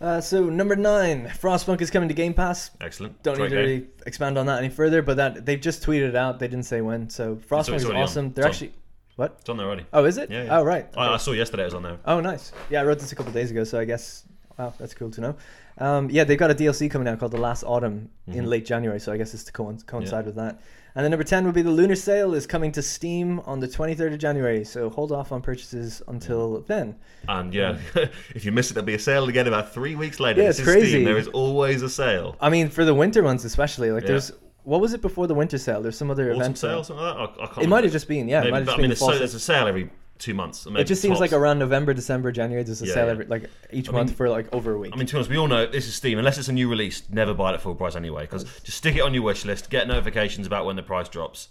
Uh, so number nine, Frostpunk is coming to Game Pass. Excellent. Don't Great need to really expand on that any further, but that they've just tweeted it out. They didn't say when. So Frostpunk is already on. awesome. They're It's on. actually what? It's on there already. Oh, is it? Yeah, yeah. Oh, right. I, I saw yesterday it was on there. Oh, nice. Yeah, I wrote this a couple days ago, so I guess Wow, that's cool to know. Um, yeah, they've got a DLC coming out called The Last Autumn Mm-hmm. in late January, so I guess it's to co- coincide with that. And then number 10 would be the Lunar Sale is coming to Steam on the 23rd of January, so hold off on purchases until then. And yeah, if you miss it, there'll be a sale again about three weeks later. Yeah, it's crazy. Steam. There is always a sale. I mean, for the winter ones especially, like Yeah. there's what was it before the winter sale? There's some other Autumn event. sale, something like that. I, I can't It remember. might have just been yeah. it might have just I mean, been fall so, there's a sale every two months. It just seems like around November, December, January. There's a Yeah, sale yeah. every like each I month mean- for like over a week. I mean, to be honest, we all know this is Steam. Unless it's a new release, never buy it at full price anyway. Because just stick it on your wish list, get notifications about when the price drops,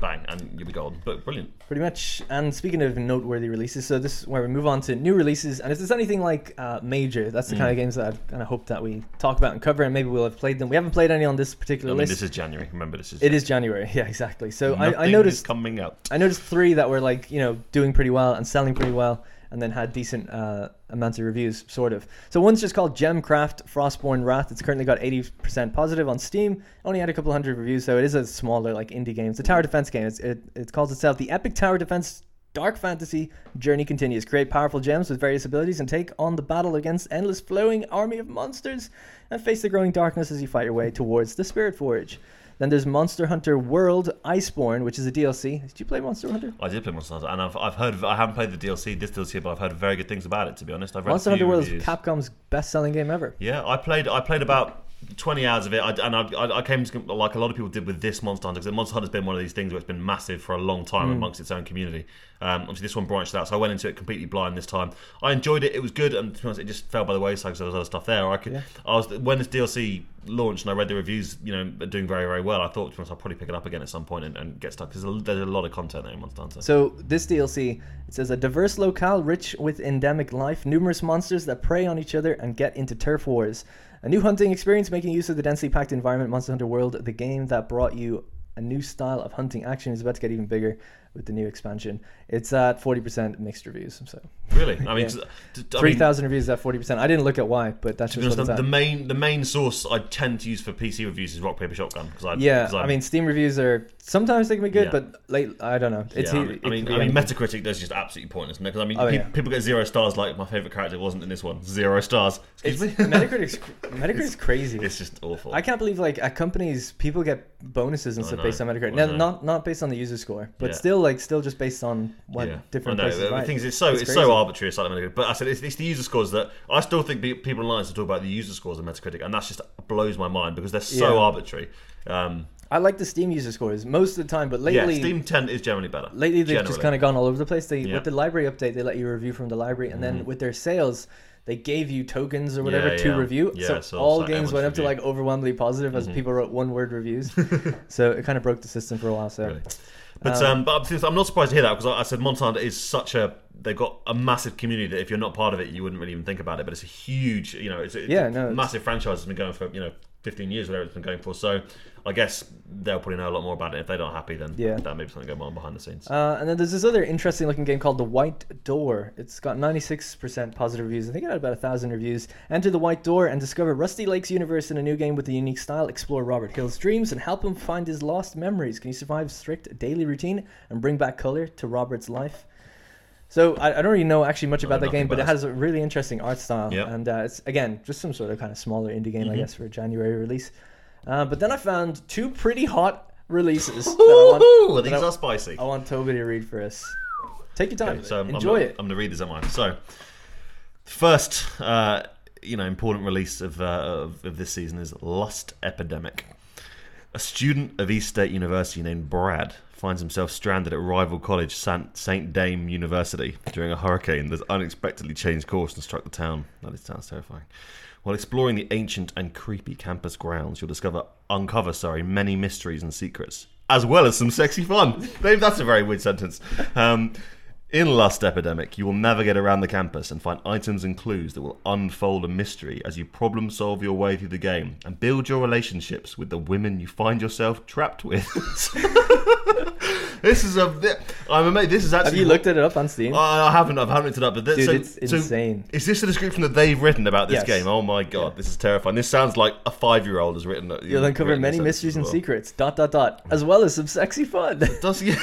bang, and you'll be golden. But brilliant. Pretty much. And speaking of noteworthy releases, so this is where we move on to new releases. And if there's anything like uh, major, that's the kind Mm. of games that I kind of hope that we talk about and cover, and maybe we'll have played them. We haven't played any on this I particular mean, list. this is January. Remember, this is it is January, yeah, exactly. So I, I noticed coming out. I noticed three that were like you know doing pretty well and selling pretty well, and then had decent uh, amounts of reviews, sort of. So one's just called Gemcraft Frostborn Wrath. It's currently got 80% positive on Steam. Only had a couple hundred reviews, so it is a smaller like indie game. It's a tower defense game. It's, it it calls itself the Epic Tower Defense. Dark fantasy journey continues. Create powerful gems with various abilities and take on the battle against endless flowing army of monsters and face the growing darkness as you fight your way towards the Spirit Forge. Then there's Monster Hunter World Iceborne, which is a DLC. Did you play Monster Hunter? I did play Monster Hunter, and I've, I've heard. Of, I haven't played the DLC, this DLC, but I've heard very good things about it. To be honest, I've read Monster Hunter World is. Capcom's best-selling game ever. Yeah, I played. I played about twenty hours of it, I, and I, I, came to like a lot of people did with this Monster Hunter because Monster Hunter's been one of these things where it's been massive for a long time Mm. amongst its own community. Um, obviously, this one branched out, so I went into it completely blind this time. I enjoyed it; it was good, and to be honest, it just fell by the wayside because there was other stuff there. I could, Yeah. I was when this DLC launched and I read the reviews, you know, doing very very well. I thought to be honest, I'll probably pick it up again at some point and, and get stuck because there's, a- there's a lot of content there in Monster Hunter. So this DLC, it says a diverse locale rich with endemic life, numerous monsters that prey on each other and get into turf wars. A new hunting experience making use of the densely packed environment, Monster Hunter World, the game that brought you a new style of hunting action is about to get even bigger with the new expansion. It's at 40% mixed reviews, so really, I mean, Yeah. 'cause, t- t- I mean, 3,000 reviews at 40%. I didn't look at why, but that's just be what honest, it's the, the main the main source I tend to use for PC reviews is Rock Paper Shotgun because I Yeah, I I'm- mean, Steam reviews are sometimes they can be good, Yeah. but late, I don't know. It's yeah, I mean, I mean, I mean. Metacritic does just absolutely pointless because I mean, Oh, pe- yeah. people get zero stars. Like my favorite character wasn't in this one. Zero stars. It's, Excuse me. Metacritic's Metacritic's crazy. It's just awful. I can't believe like at companies people get bonuses and stuff based on Metacritic. I No, know. not not based on the user score, but still like still just based on what yeah. different I know. places The write. thing is, it's so It's it's, so arbitrary. It's like. But I said it's, it's the user scores that I still think pe- people online still talk about the user scores of Metacritic, and that's just blows my mind because they're so Yeah. arbitrary. Um, I like the Steam user scores most of the time, but lately yeah, Steam 10 is generally better. lately they've just kind of gone all over the place. They Yeah. Mm-hmm. with the library update they let you review from the library, and then with their sales. They gave you tokens or whatever Yeah, to review, so so all like games went up to like overwhelmingly positive as people wrote one word reviews. so it kind of broke the system for a while. So Really. But um, but I'm- not surprised to hear that because I I said Hunter is such a they've got a massive community that if you're not part of it you wouldn't really even think about it. But it's a huge you know it's, it's Yeah, a no, it's- massive franchise that's been going for you know 15 years whatever it's been going for. So I guess they'll probably know a lot more about it. If they're not happy, then Yeah. that may be something going on behind the scenes. Uh, and then there's this other interesting looking game called The White Door. It's got 96% positive reviews. I think it had about a thousand reviews. Enter the White Door and discover Rusty Lake's universe in a new game with a unique style. Explore Robert Hill's dreams and help him find his lost memories. Can you survive strict daily routine and bring back color to Robert's life? So I, I don't really know actually much No, about that game, but it has a really interesting art style. Yeah. And uh, it's again just some sort of kind of smaller indie game, I Mhm. guess, for a January release. Uh, but then I found two pretty hot releases. that I want- Ooh, that these I- are spicy. I want Toby to read for us. Take your time. So I'm, Enjoy I'm, it. I'm going to read this at mine. So, first, uh, you know, important release of, uh, of of this season is Lust Epidemic. A student of East State University named Brad finds himself stranded at rival college Saint, Saint Dame University during a hurricane that unexpectedly changed course and struck the town. That is, sounds terrifying. While exploring the ancient and creepy campus grounds, you'll discover uncover sorry many mysteries and secrets, as well as some sexy fun. Maybe that's a very weird sentence. Um, in Lust Epidemic, you will navigate around the campus and find items and clues that will unfold a mystery as you problem solve your way through the game and build your relationships with the women you find yourself trapped with. this is a. I'm amazed. This is actually. Have you looked it up on Steam? I I haven't. I haven't looked it up. But this, Dude, so, it's so insane. is this the description that they've written about this Yes. game? Oh my god, this is terrifying. This sounds like a five-year-old has written. it. You'll uncover written many mysteries and well. secrets. Dot dot dot, as well as some sexy fun. Does yeah?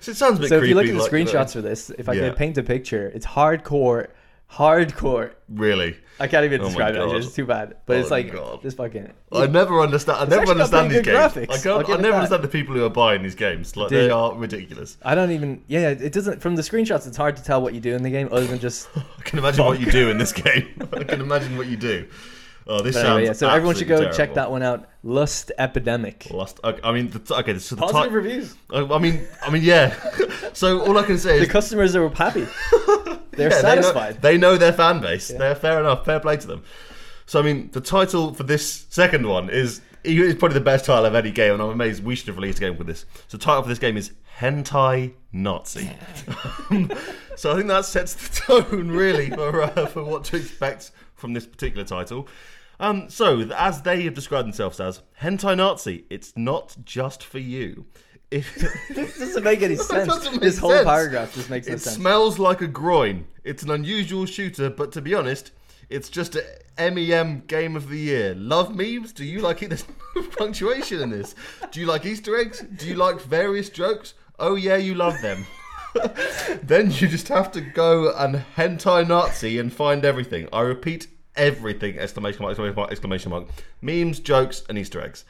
so it sounds a bit so if you look at the like, screenshots for this, if I Yeah. could paint a picture, it's hardcore hardcore. Really. I can't even Oh describe it. It's too bad. But it's Oh like God. just fucking. I never understand. I never understand these games. graphics. I, can't, I never understand the people who are buying these games. Like Dude. they are ridiculous. I don't even. Yeah, it doesn't. From the screenshots, it's hard to tell what you do in the game, other than just. I can imagine what you do in this game. I can imagine what you do. Oh, this But sounds anyway, yeah, so everyone should go absolutely check that one out. Lust Epidemic. Lust. I I mean, the, okay. So the Positive ti- reviews. I I mean, I mean, yeah. so all I can say The is the customers are happy. They're yeah, satisfied. They know, they know their fan base. They're fair enough. Fair play to them. So I mean, the title for this second one is it's probably the best title of any game, and I'm amazed we should have released a game with this. So the title for this game is Hentai Nazi. so I think that sets the tone really for uh, for what to expect from this particular title. Um, so as they have described themselves as Hentai Nazi, it's not just for you. If, this doesn't make any sense. make this whole sense. paragraph just makes no It sense. smells like a groin. It's an unusual shooter, but to be honest, it's just a MEM game of the year. Love memes? Do you like it? There's no punctuation in this. Do you like Easter eggs? Do you like various jokes? Oh yeah, you love them. then you just have to go and hentai Nazi and find everything. I repeat, everything! Exclamation mark! Exclamation mark! Exclamation mark! Memes, jokes, and Easter eggs.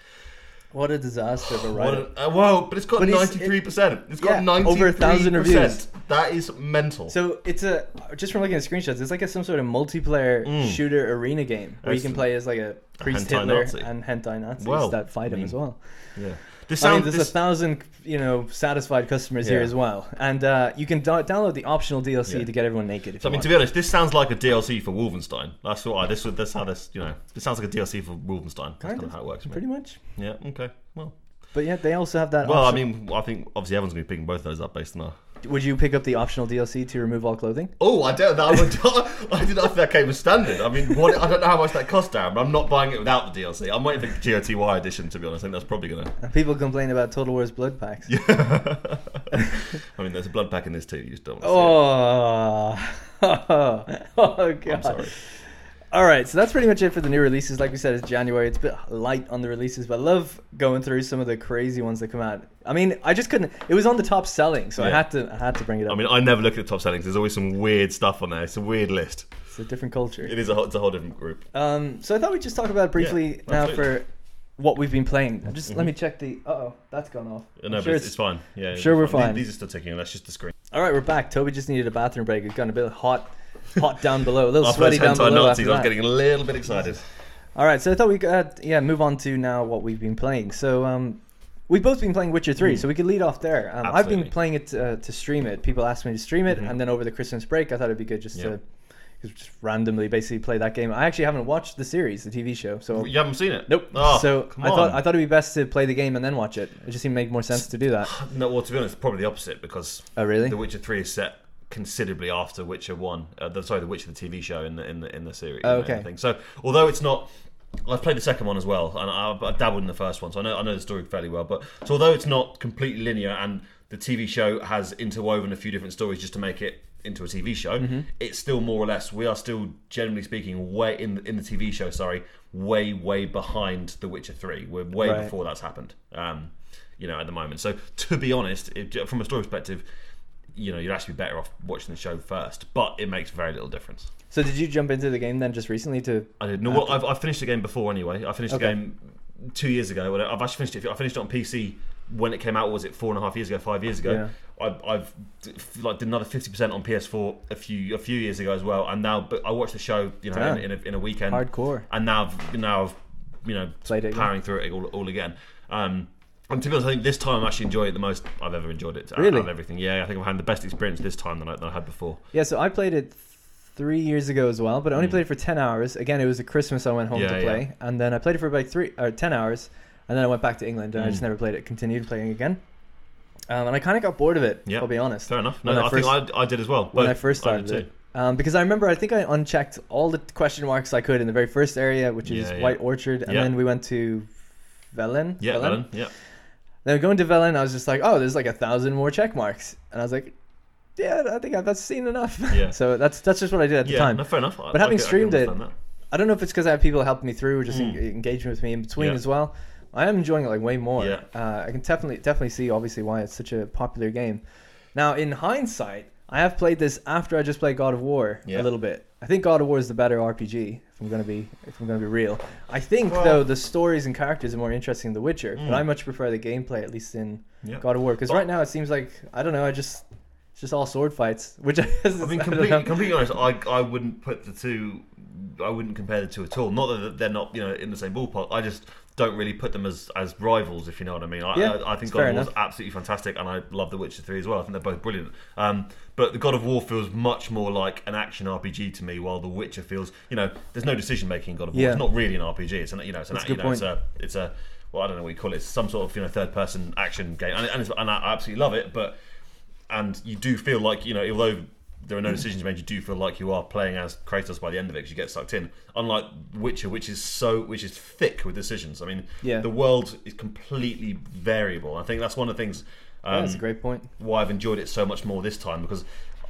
What a disaster of a What a, uh, whoa, but it's got ninety three percent. It's got Yeah, ninety over a thousand reviews. That is mental. So it's a just from looking at screenshots, it's like a, some sort of multiplayer shooter arena game where you can play as like a priest hentai Hitler Nazi. and hentai Nazis Well, that fight him mean, as well. yeah. This I mean, there's this, a thousand, you know, satisfied customers here as well, and uh, you can do- download the optional DLC Yeah. to get everyone naked. If so, I mean, want. to be honest, this sounds like a DLC for Wolfenstein. That's what I. This. That's how this. You know, this sounds like a DLC for Wolfenstein. That's Kind kind, of of, how it works. Pretty much. Yeah. Okay. Well. But yeah, they also have that. Well, I mean, I think obviously everyone's going to be picking both of those up based on our. Would you pick up the optional DLC to remove all clothing? Oh, I don't. I, would, I didn't if that came as standard. I mean, what, I don't know how much that cost, Darren, but I'm not buying it without the DLC. I'm waiting for the GOTY edition. To be honest, I think that's probably going to. People complain about Total War's blood packs. Yeah. I mean, there's a blood pack in this too. You just don't want to see it. Oh, oh god. I'm sorry. All right, so that's pretty much it for the new releases. Like we said, it's January. It's a bit light on the releases, but I love going through some of the crazy ones that come out. I mean, I just couldn't. It was on the top selling, so I Yeah. had to. I had to bring it up. I mean, I never look at the top settings. There's always some weird stuff on there. It's a weird list. it's a different culture. It is a whole, it's a whole different group. Um, so I thought we'd just talk about briefly Yeah, now absolutely. for what we've been playing. Just let me check the. Uh oh, that's gone off. I'm No, sure but it's, it's fine. Yeah, sure we're fine. These, these are still ticking. That's just the screen. All right, we're back. Toby just needed a bathroom break. It's gotten a bit hot, hot down below, a little After sweaty down below. Nazis, I was getting a little bit excited. All right, so I thought we could uh, yeah move on to now what we've been playing. So um, we've both been playing Witcher Three, so we could lead off there. Um, I've been. Playing it uh, to stream it. People asked me to stream it, Mhm. and then over the Christmas break, I thought it'd be good just Yeah. to just randomly basically play that game. I actually haven't watched the series, the TV show, so You haven't seen it? nope. Oh, so I thought. I thought it'd be best to play the game and then watch it. It just seemed to make more sense to do that. No, well, to be honest, probably the opposite because Oh really? The Witcher Three is set considerably after Witcher One. Uh, the, sorry, the Witcher the TV show in the in the in the series. Oh, okay. everything. So although it's not. I've played the second one as well, and I, I dabbled in the first one, so I know I know the story fairly well. But so although it's not completely linear, and the TV show has interwoven a few different stories just to make it into a TV show, Mm-hmm. it's still more or less we are still generally speaking way in the, in the TV show. Sorry, way way behind The Witcher Three. We're way Right. before that's happened. Um, you know, at the moment. So to be honest, it, from a story perspective, you know, you'd actually be better off watching the show first. But it makes very little difference. So did you jump into the game then just recently to? I didn't know. Well, I've, I've finished the game before anyway. I finished Okay. the game two years ago. I've actually finished it. I finished it on PC when it came out. Was it four and a half years ago? Five years ago. I, I've d- like did another fifty percent on PS4 a few a few years ago as well. And now, but I watched the show, you know, Damn. in, in, a, in a weekend. Hardcore. And now, I've, now I've you know Played it again. powering through it all, all again. Um, and to be honest, I think this time I'm actually enjoying it the most I've ever enjoyed it. out- Really? Out of everything. Yeah, I think I've had the best experience this time than I, than I had before. Yeah, so I played it three years ago as well, but I only played it for ten hours. Again, it was a Christmas I went home Mm. Yeah, to play, and then I played it for about three or ten hours, and then I went back to England and I just Mm. never played it. Continued playing again, um, and I kind of got bored of it. Yeah. I'll be honest. Fair enough. No, no, I I, first- think I, I did as well. when I first started it. Um, because I remember, I think I unchecked all the question marks I could in the very first area, which is Yeah, yeah. White Orchard, and Yeah. then we went to Velen. Yeah, Velen? Ellen. Yeah. Going to Velen, I was just like, oh, there's like a thousand more check marks, and I was like, yeah, I think I've seen enough. Yeah. so that's that's just what I did at the yeah, time. no, fair enough. I- But having I I streamed it, that. I don't know if it's because I have people helping me through, or just Mm. en- engaging with me in between Yeah. as well. I am enjoying it like way more. Yeah. Uh, I can definitely definitely see obviously why it's such a popular game. Now, in hindsight, I have played this after I just played God of War Yeah. a little bit. I think God of War is the better RPG. I'm gonna be, if I'm gonna be real, I think Well- though the stories and characters are more interesting in The Witcher. Mm. But I much prefer the gameplay, at least in Yeah. God of War, because right now it seems like I don't know. I just it's just all sword fights, which I, I mean, completely, know. completely honest, I, I wouldn't put the two, I wouldn't compare the two at all. Not that they're not, you know, in the same ballpark. I just don't really put them as, as rivals, if you know what I mean. I, Yeah, I, I think God of War is absolutely fantastic, and I love The Witcher 3 as well. I think they're both brilliant. Um, but the God of War feels much more like an action RPG to me, while The Witcher feels, you know, there's no decision making in God of War. Yeah. It's not really an RPG. It's an, you know, it's an, That's you know, it's point. a, it's a, well, I don't know what you call it. It's some sort of, you know, third person action game, and, and, it's, and I absolutely love it. But and you do feel like you know, although there are no decisions made, you do feel like you are playing as Kratos by the end of it because you get sucked in. Unlike Witcher, which is so which is thick with decisions. I mean, Yeah. the world is completely variable. I think that's one of the things. Yeah, Um, that's a great point. why I've enjoyed it so much more this time because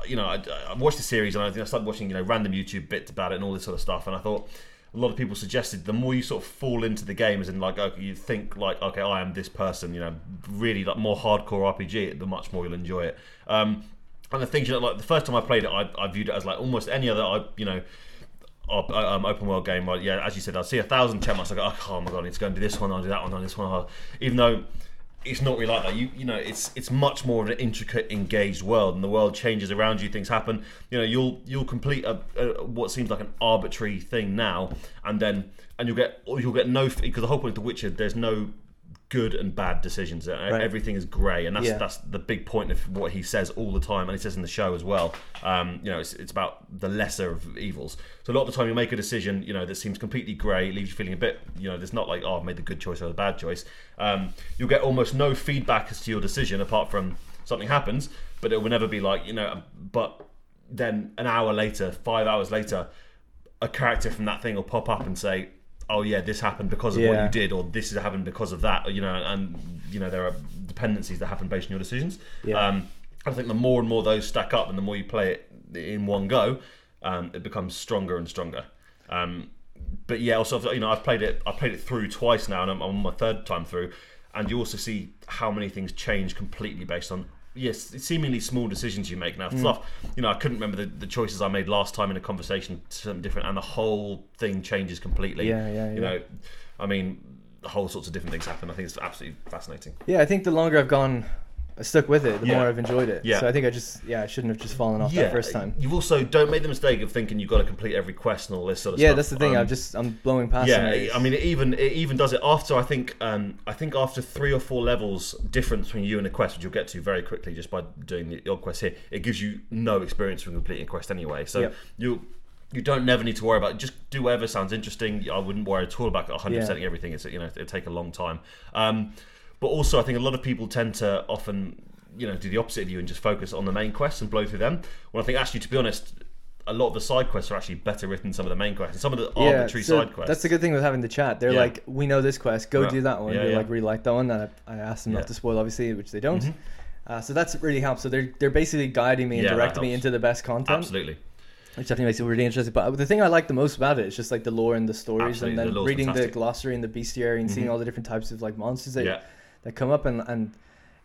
you know I, I watched the series and I, I started watching you know random YouTube bits about it and all this sort of stuff and I thought a lot of people suggested the more you sort of fall into the game as in like okay, you think like okay I am this person you know really like more hardcore RPG the much more you'll enjoy it um, and the things you know like the first time I played it I, I viewed it as like almost any other I you know op- um, open world game, right? Yeah, as you said, I see a thousand check marks. I go, oh, my god, I need to go and do this one, I'll do that one, I'll do this one. Even though it's not really like that. You you know, it's it's much more of an intricate, engaged world, and the world changes around you. Things happen. You know, you'll you'll complete a, a what seems like an arbitrary thing now, and then and you'll get you'll get no because the whole point of The Witcher, there's no good and bad decisions. Uh, Everything is grey, and that's Yeah. that's the big point of what he says all the time, and he says in the show as well. Um, you know, it's, it's about the lesser of evils. So a lot of the time, you make a decision, you know, that seems completely grey, leaves you feeling a bit, you know, there's not like, oh, I've made the good choice or the bad choice. Um, you'll get almost no feedback as to your decision apart from something happens, but it will never be like, you know, but then an hour later, five hours later, a character from that thing will pop up and say, "Oh yeah, this happened because of what you did, or this has happened because of that." You know, and you know there are dependencies that happen based on your decisions. Yeah. Um, I think the more and more those stack up, and the more you play it in one go, um, it becomes stronger and stronger. Um, but yeah, also you know I've played it. I played it through twice now, and I'm on my third time through. And you also see how many things change completely based on yes, seemingly small decisions you make. Now, Mm. stuff you know, I couldn't remember the, the choices I made last time in a conversation, something different, and the whole thing changes completely. Yeah, yeah, You yeah. know, I mean, whole sorts of different things happen. I think it's absolutely fascinating. Yeah, I think the longer I've gone, I stuck with it, the Yeah. more I've enjoyed it. Yeah. So I think I just, yeah, I shouldn't have just fallen off that first time. You've also don't make the mistake of thinking you've got to complete every quest and all this sort of Yeah, stuff. Yeah, that's the thing. Um, I'm just, I'm blowing past. yeah, it- I mean, it even it even does it after I think um, I think after three or four levels difference between you and a quest, which you'll get to very quickly just by doing the odd quest here. It gives you no experience from completing a quest anyway, so Yep. you you don't never need to worry about it. Just do whatever sounds interesting. I wouldn't worry at all about 100 Yeah. percent everything. It's you know it'd take a long time. Um, but also, I think a lot of people tend to often you know do the opposite of you and just focus on the main quests and blow through them. When I think actually, to be honest. A lot of the side quests are actually better written than some of the main quests. And some of the yeah, arbitrary so side quests. that's the good thing with having the chat. They're Yeah. like, we know this quest, go do that one. Yeah, They like really like that one, and I, I asked them not to spoil, obviously, which they don't. Mhm. Uh, so that's really helped. So they're they're basically guiding me and directing me into the best content, Absolutely. which definitely makes it really interesting. But the thing I like the most about it is just like the lore and the stories, Absolutely, and then lore's reading fantastic. the glossary and the bestiary and seeing Mhm. all the different types of like monsters that Yeah. That come up and and.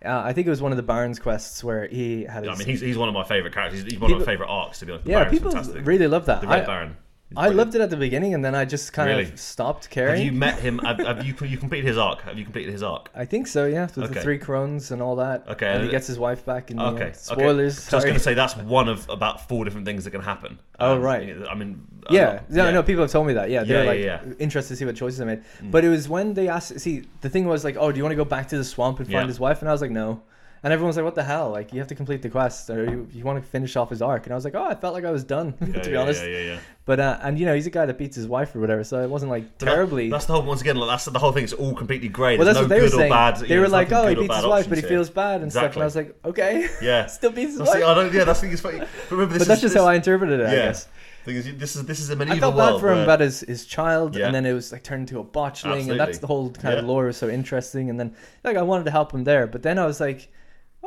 Uh, I think it was one of the Baron's quests where he had. His, I mean, he's, he's one of my favourite characters. He's one of my favourite arcs, to be honest. The yeah, Baron's people fantastic. really love that. the Red I, Baron. I brilliant. loved it at the beginning, and then I just kind Really? of stopped caring. Have you met him? Have, have you you completed his arc? Have you completed his arc? I think so, yeah, with the three crones and all that. Okay, and he gets his wife back in the Okay. end. okay. Spoilers. So I was going to say that's one of about four different things that can happen. Oh, Um, right. I mean, yeah, no, no, people have told me that. Yeah, they're Yeah, like yeah, Mm. interested to see what choices I made. But it was when they asked. See, the thing was like, oh, do you want to go back to the swamp and find Yeah. his wife? And I was like, no. And everyone's like, what the hell? Like, you have to complete the quest, or you, you want to finish off his arc. And I was like, oh, I felt like I was done, Yeah, to be yeah, honest. Yeah, yeah, yeah. But uh, and you know, he's a guy that beats his wife or whatever, so it wasn't like But that- terribly. that's the whole. Once again, like, that's the whole thing. It's all completely grey. well, that's no what they were saying. bad. they know, were like, oh, he beats his wife, but he here. feels bad and stuff. And I was like, okay, Yeah. still beats his wife. I don't. Yeah, that's the thing. It's funny. But remember, this but that's is, just this, how I interpreted it. I Yeah. guess. Is, this is this is a I medieval felt bad world for him where- about his, his child, Yeah. and then it was like turned into a botchling, and that's the whole kind of lore was so interesting. And then like I wanted to help him there, but then I was like,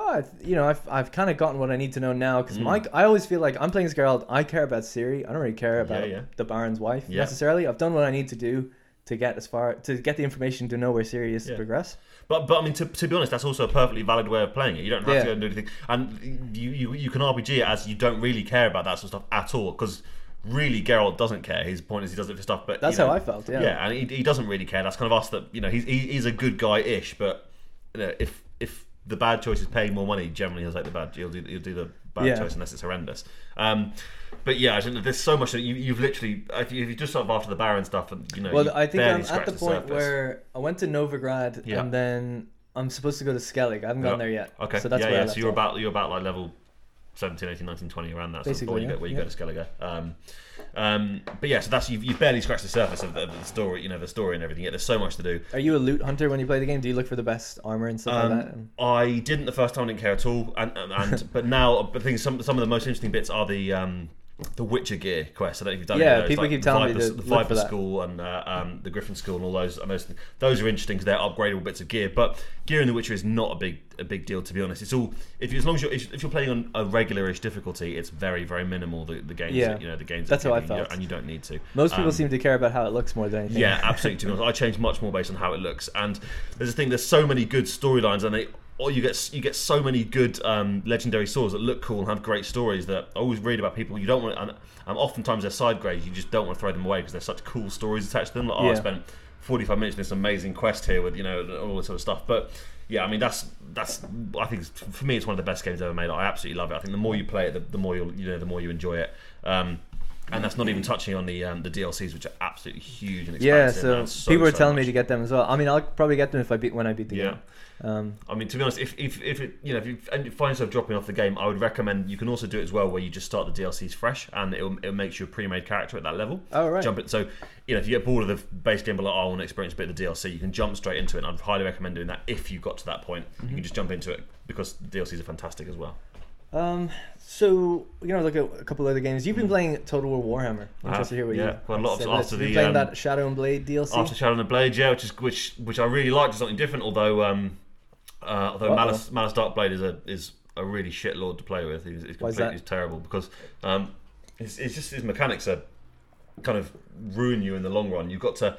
oh, I th- you know, I've I've kind of gotten what I need to know now because Mm. Mike, I always feel like I'm playing as Geralt. I care about Ciri. I don't really care about yeah. the Baron's wife Yeah. necessarily. I've done what I need to do to get as far to get the information to know where Ciri is to progress. But but I mean, to, to be honest, that's also a perfectly valid way of playing it. You don't have Yeah. to go and do anything, and you, you you can RPG it as you don't really care about that sort of stuff at all because. Really, Geralt doesn't care. His point is he does it for stuff, but That's you know, how I felt. Yeah. Yeah, and he, he doesn't really care. That's kind of us that you know he's he, he's a good guy ish, but you know, if if the bad choice is paying more money, generally he'll take the bad. He'll do he'll do the bad Yeah. choice unless it's horrendous. Um, but yeah, I think there's so much that you, you've literally if you, if you just sort of after the Baron stuff, and you know, Well, you I think I'm at scratched the point surface. where I went to Novigrad Yeah. and then I'm supposed to go to Skellige. I haven't Yeah. there yet. Okay. So that's yeah, where yeah. So you're off. about you're about like level 17, 18, 19, 20 around that. Basically, where you yeah, go where you yeah. go to Skellige. Um, um, but yeah, so that's you've, you've barely scratched the surface of the, of the story, you know, the story and everything. Yet there's so much to do. Are you a loot hunter when you play the game? Do you look for the best armor and stuff Um, like that? I didn't the first time. I didn't care at all. And, and, and but now, but I think some some of the most interesting bits are the. The Witcher gear quest. I don't know if you've done Yeah, those, people like keep telling me Viper, to the Viper. School and uh, um, the Griffin School and all those. And those, those are interesting because they're upgradable bits of gear. But gear in The Witcher is not a big a big deal to be honest. It's all if you, as long as you're if, if you're playing on a regularish difficulty, it's very very minimal. The, the games, Yeah. you know, the games. That's how I you, felt. and you don't need to. Most people Um, seem to care about how it looks more than anything. yeah, absolutely. To be honest, I change much more based on how it looks. And there's a thing. There's so many good storylines, and they or you get you get so many good um, legendary swords that look cool and have great stories. That I always read about people. You don't want, and, and oftentimes they're side grades. You just don't want to throw them away because they're such cool stories attached to them. Like, oh, I spent 45 minutes in this amazing quest here with you know all this sort of stuff. But yeah, I mean that's that's I think for me it's one of the best games ever made. I absolutely love it. I think the more you play it, the, the more you you know the more you enjoy it. Um, and that's not even touching on the um, the DLCs, which are absolutely huge and expansive. Yeah, so, so, people are so telling me to get them as well. I mean, I'll probably get them if I beat when I beat the Yeah. game. Um, I mean, to be honest, if, if, if it you know if you you find yourself dropping off the game, I would recommend you can also do it as well, where you just start the DLCs fresh, and it'll, it makes you a pre-made character at that level. oh right. Jump it. So you know if you get bored of the base game, but like, oh, I want to experience a bit of the DLC, you can jump straight into it. And I'd highly recommend doing that if you got to that point. Mm-hmm. You can just jump into it because DLCs are fantastic as well. Um, so we're gonna look at a couple other games. You've been playing Total War Warhammer. I Interested to hear what have, you. yeah, quite a lot of- have to say about after the, been playing um, that Shadow and Blade DLC. After Shadow and the Blade, yeah, which is which which I really liked, is something different. Although um, uh, although Uh-oh. Malus Malus Darkblade is a is a really shit lord to play with. He's, he's Why is completely that? terrible because um, it's, it's just his mechanics are kind of ruin you in the long run. You've got to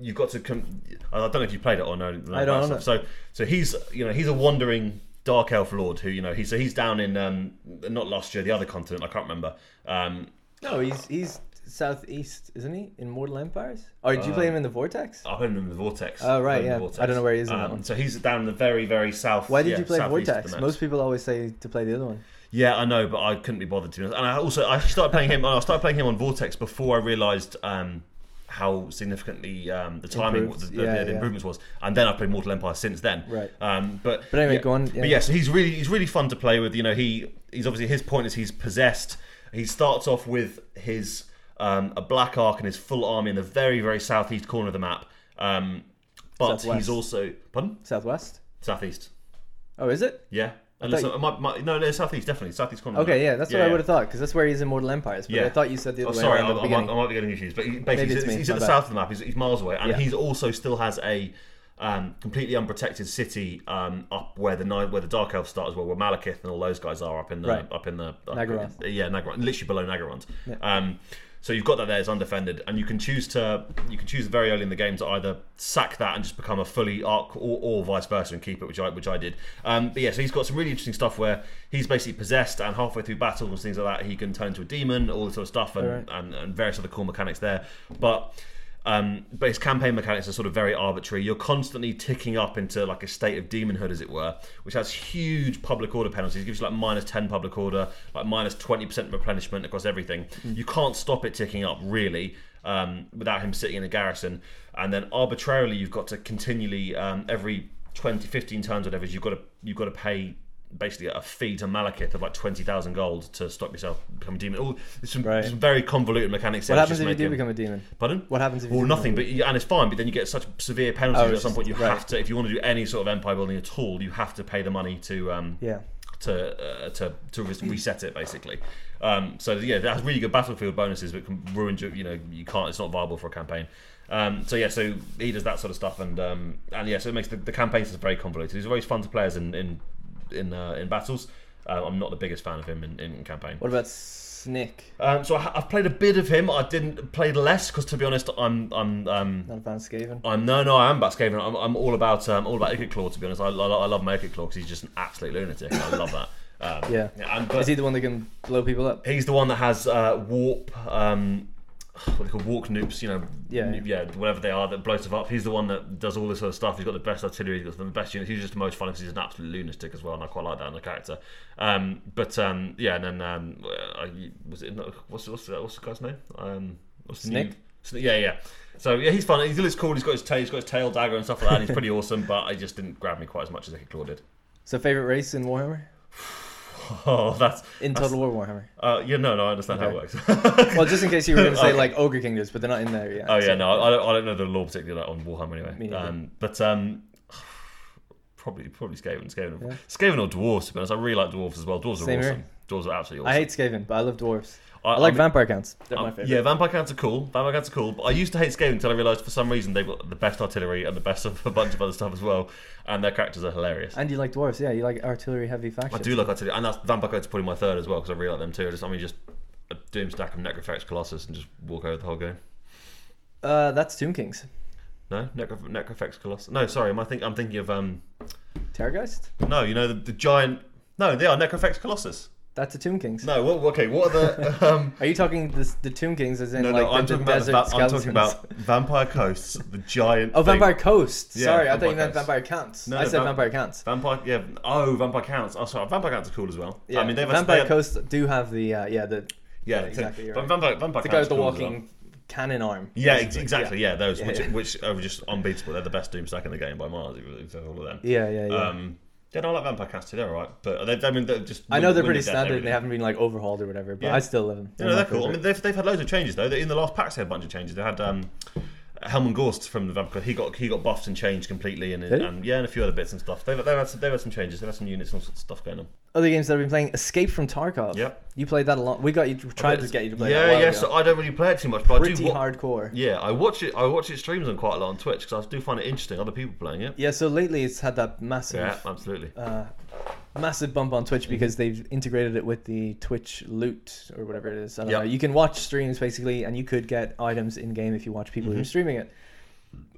you've got to com- I don't know if you played it or no. I don't know. So so he's you know he's a wandering dark elf lord who you know he's so he's down in um, not last year the other continent I can't remember. Um, no, he's he's southeast, isn't he? In Mortal Empires. Or did you play him in the Vortex? I played him in the Vortex. Oh, right, I played him in yeah. I don't know where he is in that Um, one. So he's down in the very, very south. Why did yeah, you play Vortex? Most people always say to play the other one. Yeah, I know, but I couldn't be bothered to be honest. And I also I started playing him. I started playing him on Vortex before I realised um, how significantly um, the timing, Improved. the, the, Yeah, the, the yeah. improvements was. And then I've played Mortal Empire since then. Right. Um, but But anyway, yeah, go on, yeah. But yeah, so he's really he's really fun to play with. You know, he he's obviously his point is he's possessed. He starts off with his um, a black arc and his full army in the very very southeast corner of the map. Um, but Southwest. he's also pardon Southwest. southeast. Oh, is it? Yeah. Unless, uh, my, my, no, no, southeast definitely southeast corner. Okay, yeah, that's what I would have thought because that's where he's in Mortal Empires. But Yeah. I thought you said the Oh, other way sorry, I, the I, might. I might be getting confused, but he, basically he's, he's at the bad. south of the map. He's, he's miles away, and Yeah. he's also still has a um, completely unprotected city um, up where the where the Dark Elves start as well, where Malekith and all those guys are up in the Right. up in the up in- yeah, Naggaroth, literally below Naggaroth. Yeah. Um, so you've got that there, it's undefended, and you can choose to you can choose very early in the game to either sack that and just become a fully arc, or, or vice versa and keep it, which I which I did. Um, but yeah, so he's got some really interesting stuff where he's basically possessed, and halfway through battles and things like that, he can turn into a demon, all this sort of stuff, and, Alright. and, and various other cool mechanics there. But um, but his campaign mechanics are sort of very arbitrary. You're constantly ticking up into like a state of demonhood, as it were, which has huge public order penalties. It gives you like minus 10 public order, like minus 20% replenishment across everything. You can't stop it ticking up, really, um, without him sitting in a garrison. And then arbitrarily, you've got to continually, um, every 20, 15 turns, whatever, you've got to, you've got to pay basically a fee to Malekith of like 20,000 gold to stop yourself becoming a demon. All, there's some, Right. some very convoluted mechanics what happens if you do become a demon? Pardon? What happens if you Well, nothing, but you, and it's fine. But then you get such severe penalties Oh, at some point. You just- have to, if you want to do any sort of empire building at all, you have to pay the money to um, Yeah. to uh, to to reset it basically. Um, so yeah, that has really good battlefield bonuses, but can ruin your, you know you can't. It's not viable for a campaign. Um, so yeah, so he does that sort of stuff, and um, and yeah, so it makes the, the campaign system very convoluted. He's always fun to play as in in in, uh, in battles. Uh, I'm not the biggest fan of him in, in campaign. What about Snikch. Um, so I, I've played a bit of him. I didn't play less because, to be honest, I'm I'm um, Not a fan of Skaven. I'm no no I am about Skaven. I'm, I'm all about um, all about Ikit Claw. To be honest, I, I, I love my Claw because he's just an absolute lunatic. I love that. Um, Yeah. and, but Is he the one that can blow people up? he's the one that has uh, warp. Um, what they call walk noops, you know, Yeah. yeah, whatever they are that blow stuff up. He's the one that does all this sort of stuff. He's got the best artillery, he's got the best units. He's just the most fun because he's an absolute lunatic as well, and I quite like that in the character. Um, but um, yeah, and then um, uh, was it no, what's what's the, what's the guy's name? Um, what's the Snikch? New, yeah, yeah. So yeah, he's fun. He looks cool. He's got his tail, he's got his tail dagger and stuff like that. And he's pretty awesome, but I just didn't grab me quite as much as I think Claw did. So favorite race in Warhammer? Oh, that's In That's- Total War Warhammer. uh, yeah, no, no, I understand how it works. Well, just in case you were going to say Okay. like Ogre Kingdoms, but they're not in there yet. Oh yeah, so- no, I don't, I don't know the law particularly on Warhammer anyway. Um, but um, probably probably Skaven, Skaven, Yeah. Skaven or dwarves. To be honest, I really like dwarves as well. Dwarves are awesome. here. Awesome. Dwarves are absolutely awesome. I awesome. hate Skaven, but I love dwarves. I, I like mean, vampire counts. They're my favorite. Yeah, vampire counts are cool. Vampire counts are cool. But I used to hate Skaven until I realised for some reason they've got the best artillery and the best of a bunch of other stuff as well, and their characters are hilarious. And you like dwarves, yeah. You like artillery heavy factions. I do like artillery, and that's vampire counts are probably my third as well because I really like them too. I just I mean just a doom stack of Necrofex Colossus and just walk over the whole game. Uh, that's Tomb Kings. No, Necro, Necrofex Colossus. No, sorry, am I think I'm thinking of um. Terrorgeist? No, you know the, the giant. No, they are Necrofex Colossus. That's a Tomb Kings. No, what, okay, what are the? Um, Are you talking this, the Tomb Kings as in no, like no, the, I'm the talking about. desert The, va- I'm talking about Vampire Coasts, the giant. Oh, thing. Vampire Coast. Yeah, Sorry, I thought you meant Vampire Counts. No, I said Vamp- Vampire Counts. Vampire, yeah. Oh, Vampire Counts. Oh, sorry, Vampire Counts are cool as well. Yeah, I mean, they've Vampire they, Coast do have the uh, yeah the Yeah, Yeah, exactly, right. Vampire, Vampire the Counts guy with the as well. walking cannon arm. Yeah, basically. exactly. Yeah, those Yeah, which yeah. which are just unbeatable. They're the best Doomstack in the game by miles. If you if you have all of them. Yeah, yeah, yeah. Um, yeah, no, I like Vampire too. They're alright, but they, I mean, they're just. I know they're pretty standard. They haven't been like overhauled or whatever, but Yeah. I still love them. Yeah, no, they're cool. I mean, they've, they've had loads of changes though. They- In the last packs, they had a bunch of changes. They had um, Helman Ghorst from the Vampire. He got he got buffed and changed completely, and, and yeah, and a few other bits and stuff. They've, they've had some, they've had some changes. They've had some units and all sorts of stuff going on. Other games that I've been playing, Escape from Tarkov. Yep. You played that a lot. We got you tried to get you to play. Yeah, yeah. ago. So I don't really play it too much, but I Pretty do. wa- hardcore. Yeah, I watch it. I watch it streams on quite a lot on Twitch because I do find it interesting. Other people playing it. Yeah, so lately it's had that massive, Yeah, absolutely. uh, massive bump on Twitch because they've integrated it with the Twitch loot or whatever it is. I don't Yep. know. You can watch streams basically, and you could get items in game if you watch people who are Mhm. streaming it.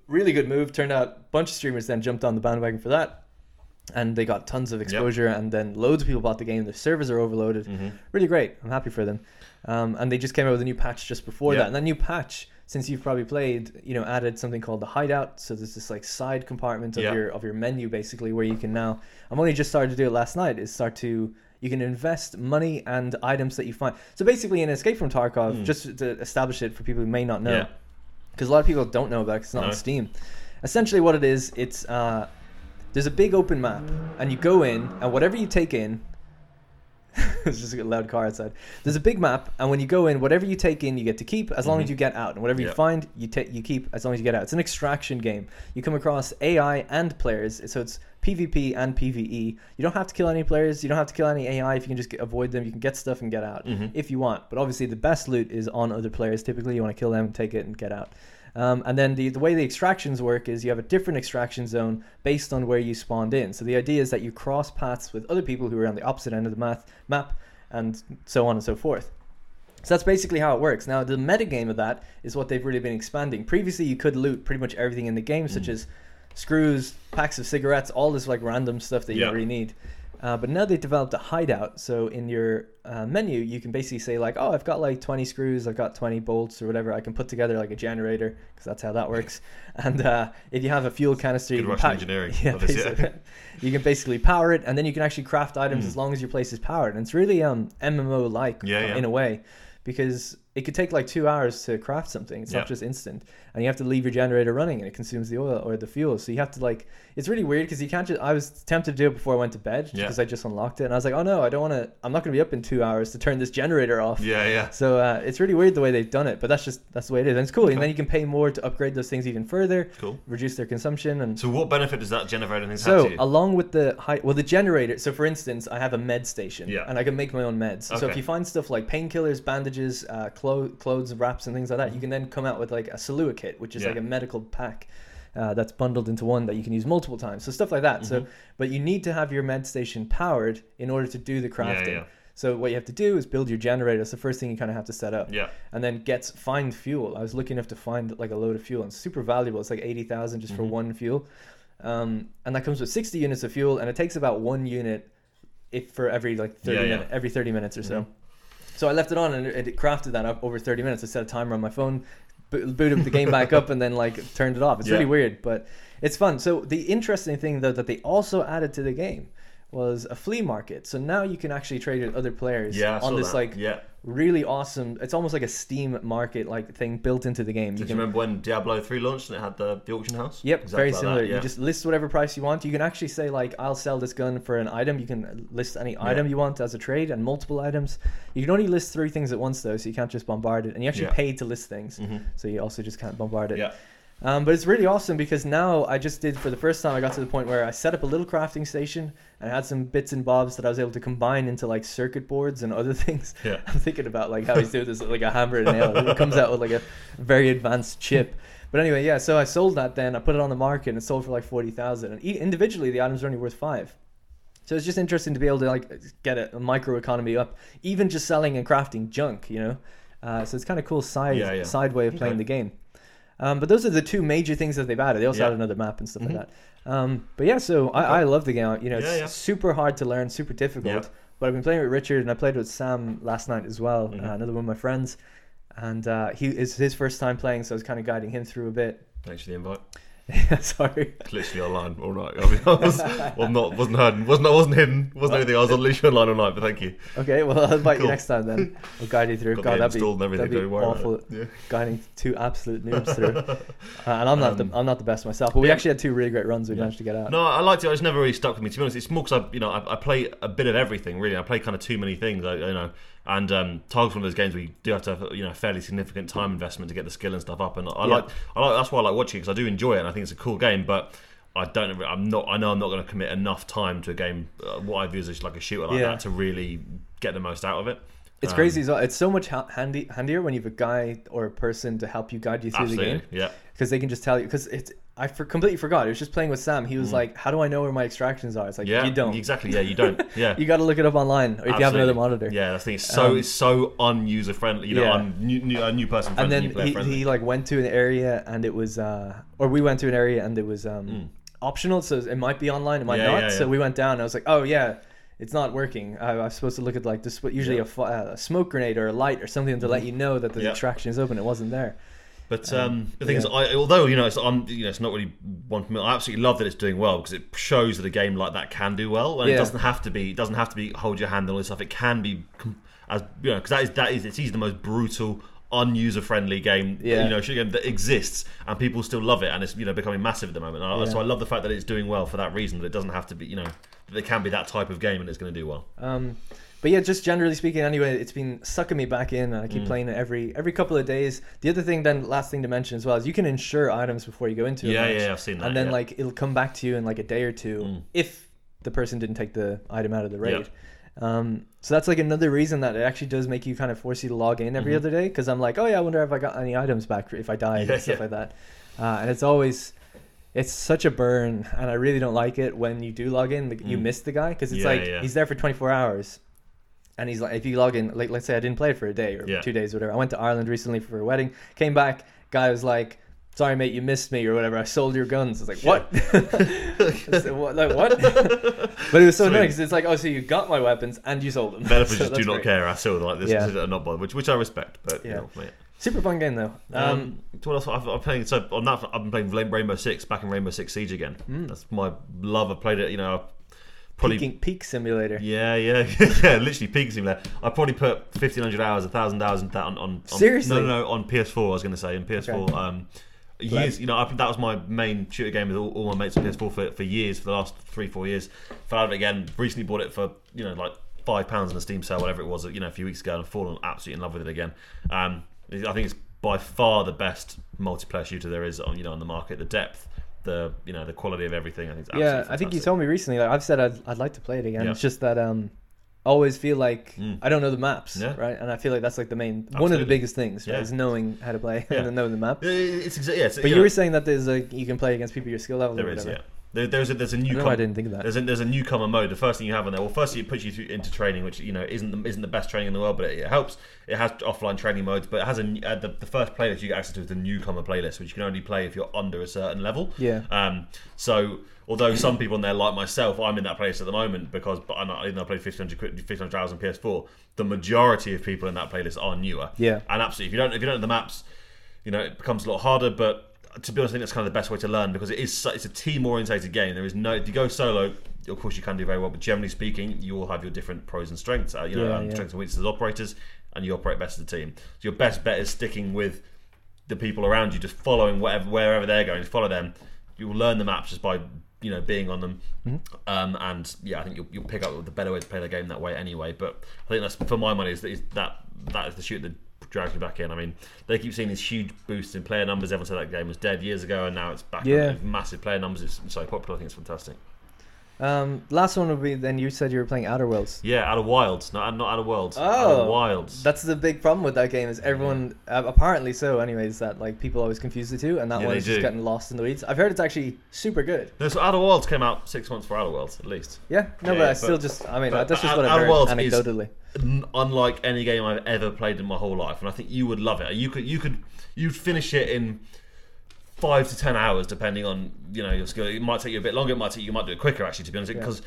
Really good move. Turned out a bunch of streamers then jumped on the bandwagon for that, and they got tons of exposure. And then loads of people bought the game. The servers are overloaded. hmm Really great. I'm happy for them. Um, and they just came out with a new patch just before Yeah. that. And that new patch, since you've probably played, you know, added something called the hideout. So there's this like side compartment of Yeah. your of your menu basically where you can now. I'm only just started to do it last night. Is start to you can invest money and items that you find. So basically, in Escape from Tarkov, Hmm. just to establish it for people who may not know, Yeah. because a lot of people don't know about it 'cause it's not on Steam. Essentially, what it is, it's uh, there's a big open map, and you go in, and whatever you take in, it's just a loud car outside. There's a big map, and when you go in, whatever you take in, you get to keep as long as Mhm. you get out, and whatever you find, you take you keep as long as you get out. It's an extraction game. You come across AI and players, so it's PvP and PvE. You don't have to kill any players. You don't have to kill any AI. If you can just get, avoid them, you can get stuff and get out Mhm. if you want. But obviously, the best loot is on other players. Typically, you want to kill them, take it, and get out. Um, and then the, the way the extractions work is you have a different extraction zone based on where you spawned in. So the idea is that you cross paths with other people who are on the opposite end of the math, map, and so on and so forth. So that's basically how it works. Now, the metagame of that is what they've really been expanding. Previously, you could loot pretty much everything in the game, such Mm. as screws, packs of cigarettes, all this like random stuff that you Yeah. don't really need. Uh, but now they developed a hideout. So in your uh, menu, you can basically say like, "Oh, I've got like 20 screws, I've got 20 bolts or whatever. I can put together like a generator because that's how that works." And uh, if you have a fuel canister, Good you can. Yeah, yeah. basically. you can basically power it, and then you can actually craft items Mm. as long as your place is powered. And it's really um MMO like yeah. in a way because it could take like two hours to craft something. It's Yeah. not just instant, and you have to leave your generator running, and it consumes the oil or the fuel. So you have to like, it's really weird because you can't just. I was tempted to do it before I went to bed Yeah. because I just unlocked it, and I was like, oh no, I don't want to. I'm not going to be up in two hours to turn this generator off. Yeah, yeah. So uh, it's really weird the way they've done it, but that's just that's the way it is, and it's cool. Okay. And then you can pay more to upgrade those things even further, Cool. reduce their consumption, and So, what benefit does that generating things so have to you? along with the high, well, the generator. So for instance, I have a med station, Yeah. and I can make my own meds. Okay. So if you find stuff like painkillers, bandages, uh, clo- clothes, wraps, and things like that, you can then come out with like a Salewa kit, which is Yeah. like a medical pack. Uh, that's bundled into one that you can use multiple times. So stuff like that. So, Mhm. but you need to have your med station powered in order to do the crafting. yeah. So what you have to do is build your generator. That's the first thing you kind of have to set up. Yeah. And then get find fuel. I was lucky enough to find like a load of fuel. and It's super valuable. It's like eighty thousand just for Mm-hmm. one fuel, um, and that comes with sixty units of fuel, and it takes about one unit if for every like thirty Yeah, yeah. minute, every thirty minutes or so. Mhm. So I left it on and it, it crafted that up over 30 minutes. I set a timer on my phone, bo- booted the game back up, and then like turned it off. It's Yeah. really weird, but it's fun. So the interesting thing though that they also added to the game was a flea market. So now you can actually trade with other players Yeah. On this that. like yeah. really awesome. It's almost like a Steam market like thing built into the game. Did you, can- remember when Diablo 3 launched and it had the, the auction house? Yep, Exactly very like similar. that, yeah. You just list whatever price you want. You can actually say like, "I'll sell this gun for an item." You can list any item you want as a trade and multiple items. You can only list three things at once though, so you can't just bombard it. And you actually pay to list things, Mhm. so you also just can't bombard it. Yeah. Um, but it's really awesome because now I just did for the first time. I got to the point where I set up a little crafting station and I had some bits and bobs that I was able to combine into like circuit boards and other things. Yeah. I'm thinking about like how he's doing this like a hammer and nail. It comes out with like a very advanced chip. But anyway, yeah. So I sold that. Then I put it on the market and it sold for like forty thousand. And e- individually, the items are only worth five. So it's just interesting to be able to like get a, a micro economy up, even just selling and crafting junk. You know. Uh, so it's kind of cool side Yeah, yeah. side way of playing Okay. the game. Um, but those are the two major things that they've added. They also Yeah. added another map and stuff Mhm. like that. Um, but yeah, so I, I love the game. You know, it's Yeah, yeah. super hard to learn, super difficult. But I've been playing with Richard and I played with Sam last night as well, Mhm. uh, another one of my friends. And uh, he is his first time playing, so I was kind of guiding him through a bit. Thanks for the invite. Sorry. It's literally online all night. I mean, I was, well, not wasn't hidden, wasn't I wasn't hidden, wasn't anything. I was on literally online all night. But thank you. Okay, well I'll invite Cool. you next time then. I'll guide you through. Got God, that'd be, and everything. that'd be awful. it. Guiding two absolute noobs through. Uh, and I'm not Um, the I'm not the best myself, but we yeah. actually had two really great runs we Yeah. managed to get out. No, I liked it. I just never really stuck with me. To be honest, it's more because I, you know, I, I play a bit of everything. Really, I play kind of too many things. I, you know, and um, Tarkov's one of those games where you do have to have you know a fairly significant time investment to get the skill and stuff up. And I Yeah. like, I like that's why I like watching because I do enjoy it and I think it's a cool game. But I don't. I'm not. I know I'm not going to commit enough time to a game. Uh, what I view as like a shooter like Yeah. that to really get the most out of it. It's Um, crazy as well. It's so much handy handier when you have a guy or a person to help you guide you through the game Yeah. because they can just tell you. Because it's I for, completely forgot. It was just playing with Sam. He was like, "How do I know where my extractions are?" It's like Mm. Yeah. you don't. Exactly. Yeah. You don't. Yeah. You got to look it up online, or if you have another monitor. Yeah, that's the thing. It's so Um, it's so unuser friendly. You know, yeah. un, new, new, uh, new person And then he, friendly. he like went to an area and it was, uh, or we went to an area and it was um, Mm. optional. So it might be online, it might Yeah, not. yeah, So we went down. and I was like, oh yeah, it's not working. I, I was supposed to look at like this, usually a, uh, a smoke grenade or a light or something to let you know that the Yeah. extraction is open. It wasn't there. But Um, um, the thing is. I, although you know, it's, I'm, you know, it's not really one for me. I absolutely love that it's doing well because it shows that a game like that can do well, and Yeah. it doesn't have to be. It doesn't have to be hold your hand and all this stuff. It can be as you know, because that is that is it's easily the most brutal, unuser friendly game. Yeah. you know, shooting game that exists, and people still love it, and it's you know becoming massive at the moment. And I, So I love the fact that it's doing well for that reason. That it doesn't have to be, you know, that it can be that type of game, and it's going to do well. Um, but yeah, just generally speaking, anyway, it's been sucking me back in, and I Mm. keep playing it every every couple of days. The other thing, then, last thing to mention as well, is you can insure items before you go into a Yeah, match, yeah, I've seen that. and then yeah. like it'll come back to you in like a day or two Mm. if the person didn't take the item out of the raid. Um, so that's like another reason that it actually does make you kind of force you to log in every Mhm. other day because I'm like, oh yeah, I wonder if I got any items back if I died Yeah, and stuff like that. Uh, and it's always it's such a burn, and I really don't like it when you do log in, you Mm. miss the guy because it's Yeah, like yeah. he's there for 24 hours, and he's like, if you log in, like let's say I didn't play it for a day or Yeah. two days, or whatever. I went to Ireland recently for a wedding, came back, guy was like. Sorry, mate, you missed me or whatever. I sold your guns. It's like what? Said, what? Like what? but it was so Sweet. annoying because it's like, oh, so you got my weapons and you sold them. Benefits So just do not great. care at all. Like this, Yeah. this is not bothered, which which I respect. But Yeah. you know. Super fun game though. Um, Um, what else? I've, I'm playing. So on that, I've been playing Rainbow Six, back in Rainbow Six Siege again. Mm. That's my love. I played it. You know, probably. peaking, peak simulator. Yeah, yeah, yeah. Literally peak simulator. I probably put fifteen hundred hours, thousand hours into that on, on, on Seriously? No, no, no, on PS4. I was going to say on PS4. Okay. Um, years. You know, I, that was my main shooter game with all, all my mates on PS4 for, for years, for the last three, four years. Fell out of it again. Recently bought it for you know like five pounds in a Steam sale, whatever it was. You know, a few weeks ago, and I've fallen absolutely in love with it again. Um, I think it's by far the best multiplayer shooter there is on you know on the market. The depth, the you know the quality of everything. I think. It's yeah, absolutely I think you told me recently. Like I've said, I'd, I'd like to play it again. Yeah. It's just that um, I always feel like Mm. I don't know the maps, Yeah. right? And I feel like that's like the main one of the biggest things, right? Yeah. Is knowing how to play and then knowing the map. It's exa- yeah, it's, But you know, were saying that there's like you can play against people your skill level. there or is whatever. yeah. There, there's a there's a I don't know newcomer. I didn't think of that. There's a, there's a newcomer mode. The first thing you have on there, well, firstly it puts you through, into training, which you know isn't the, isn't the best training in the world, but it, it helps. It has offline training modes, but it has a uh, the, the first playlist you get access to is the newcomer playlist, which you can only play if you're under a certain level. Yeah. Um. So although some people in there, like myself, I'm in that playlist at the moment because, but I'm not, even though I played 1500 quid- 1500 hours on PS4, the majority of people in that playlist are newer. Yeah. And absolutely, if you don't if you don't know the maps, you know it becomes a lot harder. But to be honest, I think that's kind of the best way to learn because it is it's a team orientated game. There is no if you go solo, of course you can do very well, but generally speaking, you all have your different pros and strengths. Uh, you know, Yeah, um, yeah. strengths and weaknesses as operators, and you operate best as a team. So your best bet is sticking with the people around you, just following whatever wherever they're going. Just follow them. You'll learn the maps just by you know being on them. Um, and yeah, I think you'll, you'll pick up the better way to play the game that way anyway. But I think that's for my money is, is that that is the shoot that drags me back in. I mean, they keep seeing these huge boosts in player numbers. Everyone said that game was dead years ago, and now it's back. Yeah. massive player numbers. It's so popular. I think it's fantastic. Um, last one would be then you said you were playing Outer Worlds. Yeah, Outer wilds, not not out of worlds. Oh, of wilds. That's the big problem with that game is everyone uh, apparently so anyways that like people always confuse the two and that Yeah, they is just do. getting lost in the weeds. I've heard it's actually super good. no, so Outer Worlds came out six months for Outer Worlds at least. Yeah, no, Yeah, but I but- still just I mean but that's just what I've Outer heard Worlds is- anecdotally. n- unlike any game I've ever played in my whole life, and I think you would love it. You could, you could, you'd finish it in five to ten hours, depending on you know your skill. It might take you a bit longer. It might take you might do it quicker actually, to be honest, Yeah. because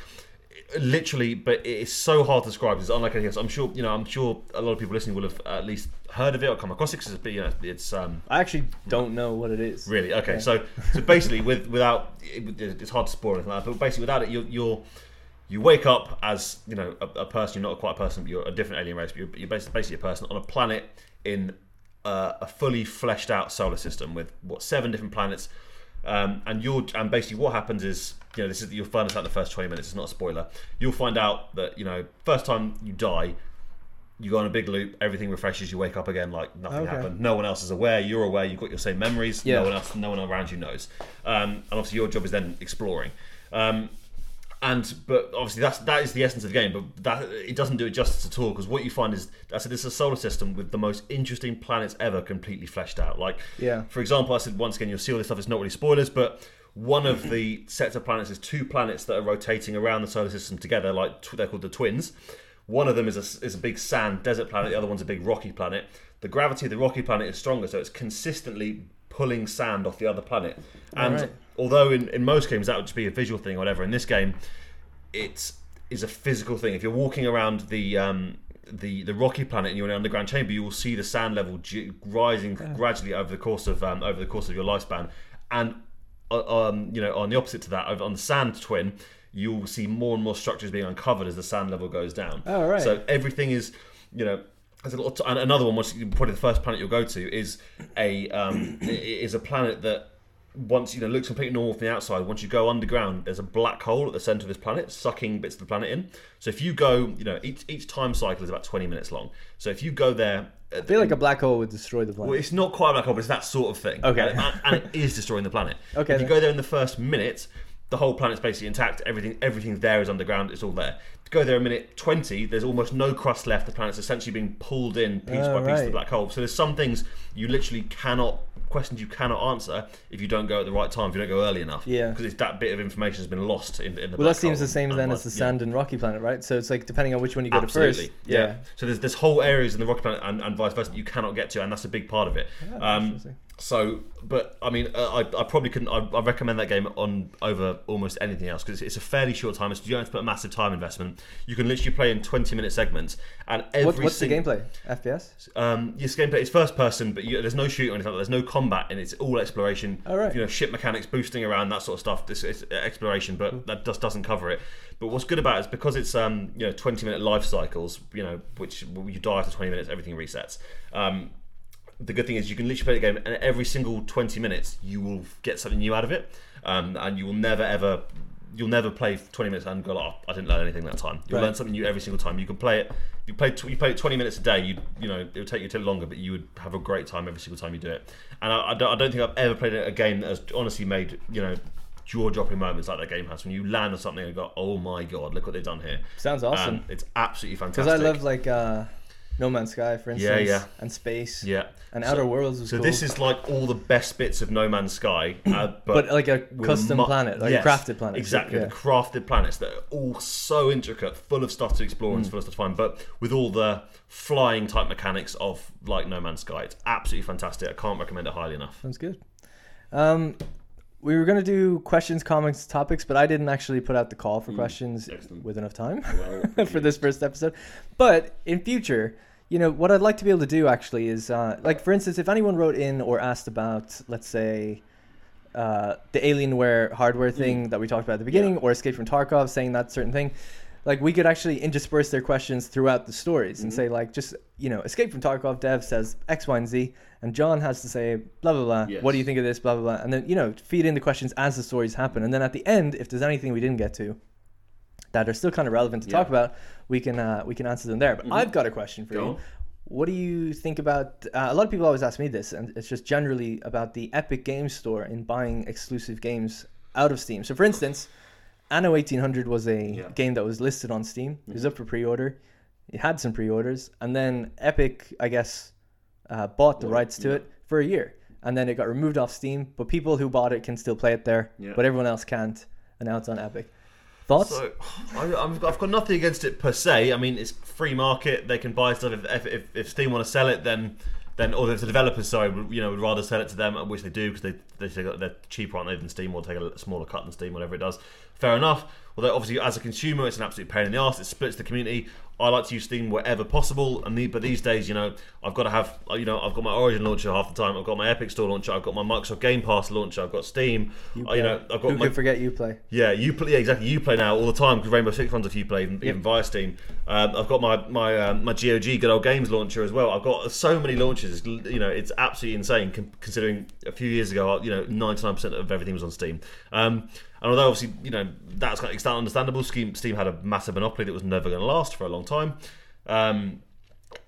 literally, but it is so hard to describe. It's unlike anything else. I'm sure you know. I'm sure a lot of people listening will have at least heard of it or come across it. Because it's, you know, it's um, I actually don't know what it is. Really? Okay. Yeah. So so basically, with without it, it's hard to spoil anything like that. But basically, without it, you're, you're you wake up as you know a, a person. You're not quite a person. But you're a different alien race. But you're, you're basically a person on a planet in uh, a fully fleshed out solar system with what seven different planets. Um, and you're and basically what happens is you know this is you'll find this out in the first 20 minutes it's not a spoiler you'll find out that you know first time you die you go on a big loop everything refreshes you wake up again like nothing Okay. happened no one else is aware you're aware you've got your same memories Yeah. no one else no one around you knows um, and obviously your job is then exploring um, and but obviously that's that is the essence of the game but that it doesn't do it justice at all because what you find is I said this is a solar system with the most interesting planets ever completely fleshed out like Yeah. for example I said once again you'll see all this stuff it's not really spoilers but one of the sets of planets is two planets that are rotating around the solar system together like tw- they're called the twins one of them is a, is a big sand desert planet the other one's a big rocky planet the gravity of the rocky planet is stronger so it's consistently pulling sand off the other planet and Alright. Although in, in most games that would just be a visual thing or whatever in this game it is a physical thing. If you're walking around the um, the the rocky planet and you're in an underground chamber you will see the sand level g- rising gradually over the course of um, over the course of your lifespan. And uh, um, you know on the opposite to that over on the sand twin you'll see more and more structures being uncovered as the sand level goes down. Oh, right. so everything is you know there's a lot another one which probably the first planet you'll go to is a um, is a planet that once you know looks completely normal from the outside once you go underground there's a black hole at the center of this planet sucking bits of the planet in so if you go you know each each time cycle is about 20 minutes long so if you go there I feel like a black hole would destroy the planet. well, it's not quite a black hole, but it's that sort of thing. Okay. And, and- it is destroying the planet. Okay, If you go there in the first minute, the whole planet's basically intact. Everything, everything there is underground. It's all there. Go there a minute twenty, there's almost no crust left. The planet's essentially being pulled in piece Oh, by piece to the black hole. So there's some things you literally cannot questions you cannot answer if you don't go at the right time. If you don't go early enough. Yeah. Because it's that bit of information has been lost in, in the. well, that seems the same then like- as the yeah. sand and rocky planet, right? So it's like depending on which one you go Absolutely. to first. Yeah. So there's there's whole areas in the rocky planet and, and vice versa that you cannot get to, and that's a big part of it. Ah, um, so, but I mean, uh, I, I probably couldn't. I, I recommend that game on over almost anything else because it's, it's a fairly short time. It's, you don't have to put a massive time investment. You can literally play in 20 minute segments, and every What, what's the gameplay? FPS? um, yes, gameplay is first person, but you, there's no shooting or anything. like. There's no combat, and it's all exploration. Oh, right. You know, ship mechanics, boosting around, that sort of stuff. This is exploration, but that just doesn't cover it. But what's good about it is because it's um, you know 20 minute life cycles. You know, which you die after 20 minutes, everything resets. Um, the good thing is you can literally play the game, and every single 20 minutes you will get something new out of it, um, and you will never ever. You'll never play 20 minutes and go, "Oh, I didn't learn anything that time." You'll Right. learn something new every single time. You can play it. You play. tw- You play it 20 minutes a day. You you know it would take you a little longer, but you would have a great time every single time you do it. And I, I, don't, I don't think I've ever played a game that has honestly made you know jaw dropping moments like that game has when you land on something and go, "Oh my god, look what they've done here." Sounds awesome. Um, it's absolutely fantastic. Because I love like uh, No Man's Sky, for instance, yeah. and space, Yeah. and So- Outer Worlds was So cool. this is like all the best bits of No Man's Sky, uh, but, but like a with custom mu- planet, like Yes, a crafted planet. Exactly, Yeah. the crafted planets that are all so intricate, full of stuff to explore Mm. and full of stuff to find, but with all the flying type mechanics of like No Man's Sky. It's absolutely fantastic. I can't recommend it highly enough. Sounds good. Um, we were gonna do questions, comments, topics, but I didn't actually put out the call for questions Hmm. excellent. with enough time Well, for this first episode. But in future, you know, what I'd like to be able to do actually is, uh, like, for instance, if anyone wrote in or asked about, let's say, uh, the Alienware hardware thing that we talked about at the beginning, or Escape from Tarkov, saying that certain thing, like, we could actually intersperse their questions throughout the stories and say, like, just, you know, Escape from Tarkov dev says X, Y, and Z, and John has to say, blah, blah, blah. Yes. What do you think of this, blah, blah, blah. And then, you know, feed in the questions as the stories happen. And then at the end, if there's anything we didn't get to, that are still kind of relevant to talk about, we can uh, we can answer them there. But I've got a question for Go you. What do you think about? Uh, a lot of people always ask me this, and it's just generally about the Epic Games Store in buying exclusive games out of Steam. So, for instance, Anno 1800 was a Yeah. game that was listed on Steam. It was up for pre-order. It had some pre-orders, and then Epic, I guess, uh, bought the Well, rights to yeah. it for a year, and then it got removed off Steam. But people who bought it can still play it there, Yeah. but everyone else can't. And now it's on Epic. Thoughts? So I, I've, I've got nothing against it per se. I mean, it's free market. They can buy stuff if if, if, Steam want to sell it, then then or if the developers sorry you know would rather sell it to them, which they do because they they they're cheaper aren't they than Steam or take a smaller cut than Steam, whatever it does. Fair enough. Although obviously as a consumer, it's an absolute pain in the ass. It splits the community. I like to use Steam wherever possible, and the, but these days, you know, I've got to have, you know, I've got my Origin launcher half the time. I've got my Epic Store launcher. I've got my Microsoft Game Pass launcher. I've got Steam. uh, You, know, I've got Who my could forget Uplay? yeah, Uplay. Yeah, exactly. Uplay now all the time because Rainbow Six runs off Uplay even, even via Steam. Um, I've got my my um, my GOG Good Old Games launcher as well. I've got so many launches. You know, it's absolutely insane considering a few years ago, you know, ninety nine percent of everything was on Steam. Um, and although obviously, you know, that's kind of understandable. Steam, Steam had a massive monopoly that was never going to last for a long time. Um,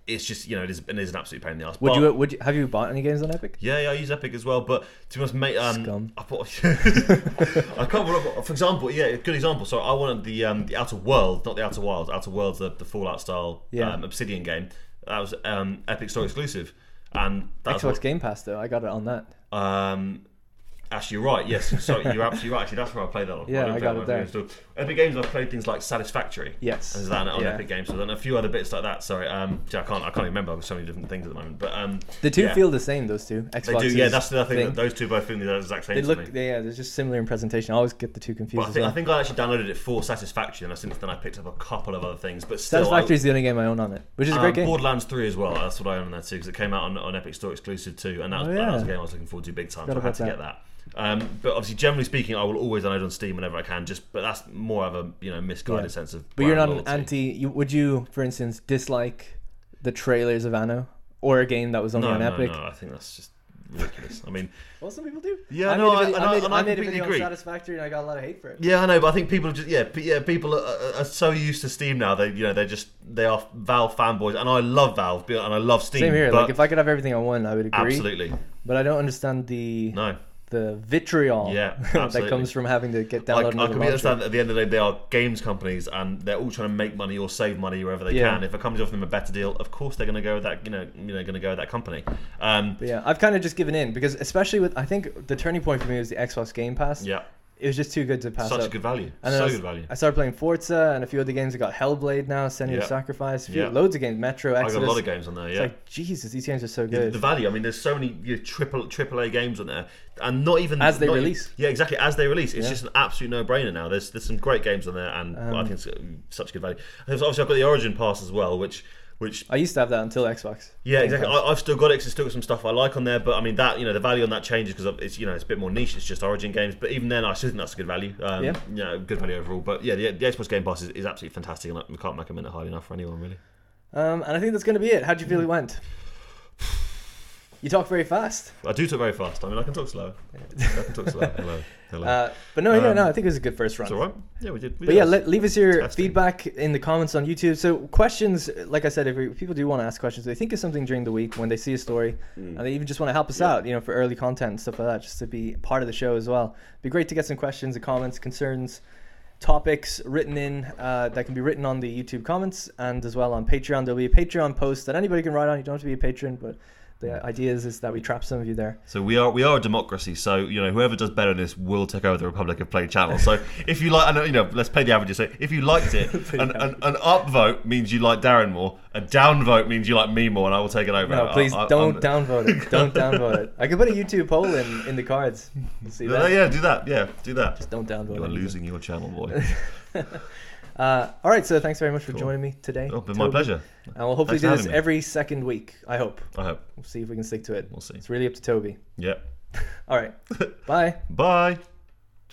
it's just you know, it is, it is an absolute pain in the ass. Would But- you would you have you bought any games on Epic? yeah, yeah, I use Epic as well. But to be honest, mate, um, Scum. I bought. I can't. remember- For example, yeah, good example. So I wanted the um, the Outer World, not the Outer Wilds. Outer Worlds, the, the Fallout style Yeah. um, Obsidian game. That was um, Epic Store exclusive, and that's Xbox what, Game Pass though, I got it on that. um, Actually, you're right. Yes, sorry, you're absolutely right. Actually, that's where I played that on. Yeah, didn't I got it there. Epic Games, I've played things like Satisfactory. Yes. And that on Yeah. Epic Games? So then a few other bits like that. Sorry, um, yeah, I can't. I can't remember. There's so many different things at the moment. But um, The two yeah. feel the same. Those two. They Xbox. do. Yeah, that's the thing. that Those two both feel the exact same. They look. They, yeah, they're just similar in presentation. I always get the two confused. But I think, well. I think I actually downloaded it for Satisfactory, and since then I picked up a couple of other things. But still, Satisfactory is the only game I own on it, which is a um, great game. Borderlands 3 as well. That's what I own on that too, because it came out on, on Epic Store exclusive too, and that was, Oh, that was a game I was looking forward to big time. So I had to about get that. Um, but obviously, generally speaking, I will always download on Steam whenever I can. Just, but that's more of a you know misguided Yeah. sense of. But you're not brand an anti. You, would you, for instance, dislike the trailers of Anno or a game that was only No, on no, Epic? no. I think that's just ridiculous. I mean, Well, some people do. Yeah, I no, made a I- video, and I, I- made, and I I made a completely video agree. on Satisfactory, and I got a lot of hate for it. Yeah, I know, but I think people just yeah, yeah, people are, are, are so used to Steam now. They you know they're just they are Valve fanboys, and I love Valve and I love Steam. Same here. But Like, if I could have everything I want, I would agree. absolutely But I don't understand the no. The vitriol Yeah, that comes from having to get I, I downloaded. can understand that at the end of the day they are games companies and they're all trying to make money or save money wherever they Yeah. can. If a company's offering them a better deal, of course they're going to go with that. You know, you know, going to go with that company. Um, yeah, I've kind of just given in because, especially with, I think the turning point for me was the Xbox Game Pass. yeah, It was just too good to pass such up. a good value. And then so I was- good value. I started playing Forza and a few other games. I got Hellblade now, Senua Yeah. Sacrifice, a few, Yeah. loads of games, Metro, I Exodus. got a lot of games on there. It's Yeah. like Jesus, these games are so good. the value. I mean, there's so many you know, triple triple A games on there, and not even As they not even- release. yeah, exactly. As they release, it's Yeah. just an absolute no brainer now. There's there's some great games on there, and I Um, think it's uh, such good value. And obviously, I've got the Origin Pass as well, which which I used to have that until Xbox. yeah, exactly. I, I've still got it. 'cause there's still got some stuff I like on there, but I mean that you know the value on that changes because it's you know it's a bit more niche. It's just Origin games, but even then, I still think that's a good value. Um, Yeah. you know, good value overall. But yeah, the, the Xbox Game Pass is, is absolutely fantastic, and I can't recommend it highly enough for anyone really. Um, and I think that's going to be it. How do you feel it went? You talk very fast. I do talk very fast. I mean, I can talk slow. I can talk slow. Hello, hello. Uh, but no, yeah, Um, no, I think it was a good first run. it's all right. Yeah, we did. We But did yeah, let, leave us your Testing. feedback in the comments on YouTube. So questions, like I said, if, we, if people do want to ask questions, they think of something during the week when they see a story, and they even just want to help us Yeah. out, you know, for early content and stuff like that, just to be part of the show as well. It'd be great to get some questions and comments, concerns, topics written in uh, that can be written on the YouTube comments and as well on Patreon. There'll be a Patreon post that anybody can write on. You don't have to be a patron, but the idea is, is that we trap some of you there. So we are we are a democracy. So you know whoever does better in this will take over the Republic of Play channel. So if you like, I know you know, let's play the averages. So if you liked it, an, an, an up vote means you like Darren more. A downvote means you like me more, and I will take it over. No, please I- don't I'm- downvote it. Don't downvote it. I could put a YouTube poll in, in the cards. See Yeah, that? yeah, do that. Yeah, do that. Just don't downvote You are losing your channel, boy. Uh, all right, so thanks very much for joining me today. Oh, been my pleasure. And we'll hopefully Thanks do this every second week. I hope. I hope. We'll see if we can stick to it. We'll see. It's really up to Toby. Yep. All right. Bye. Bye.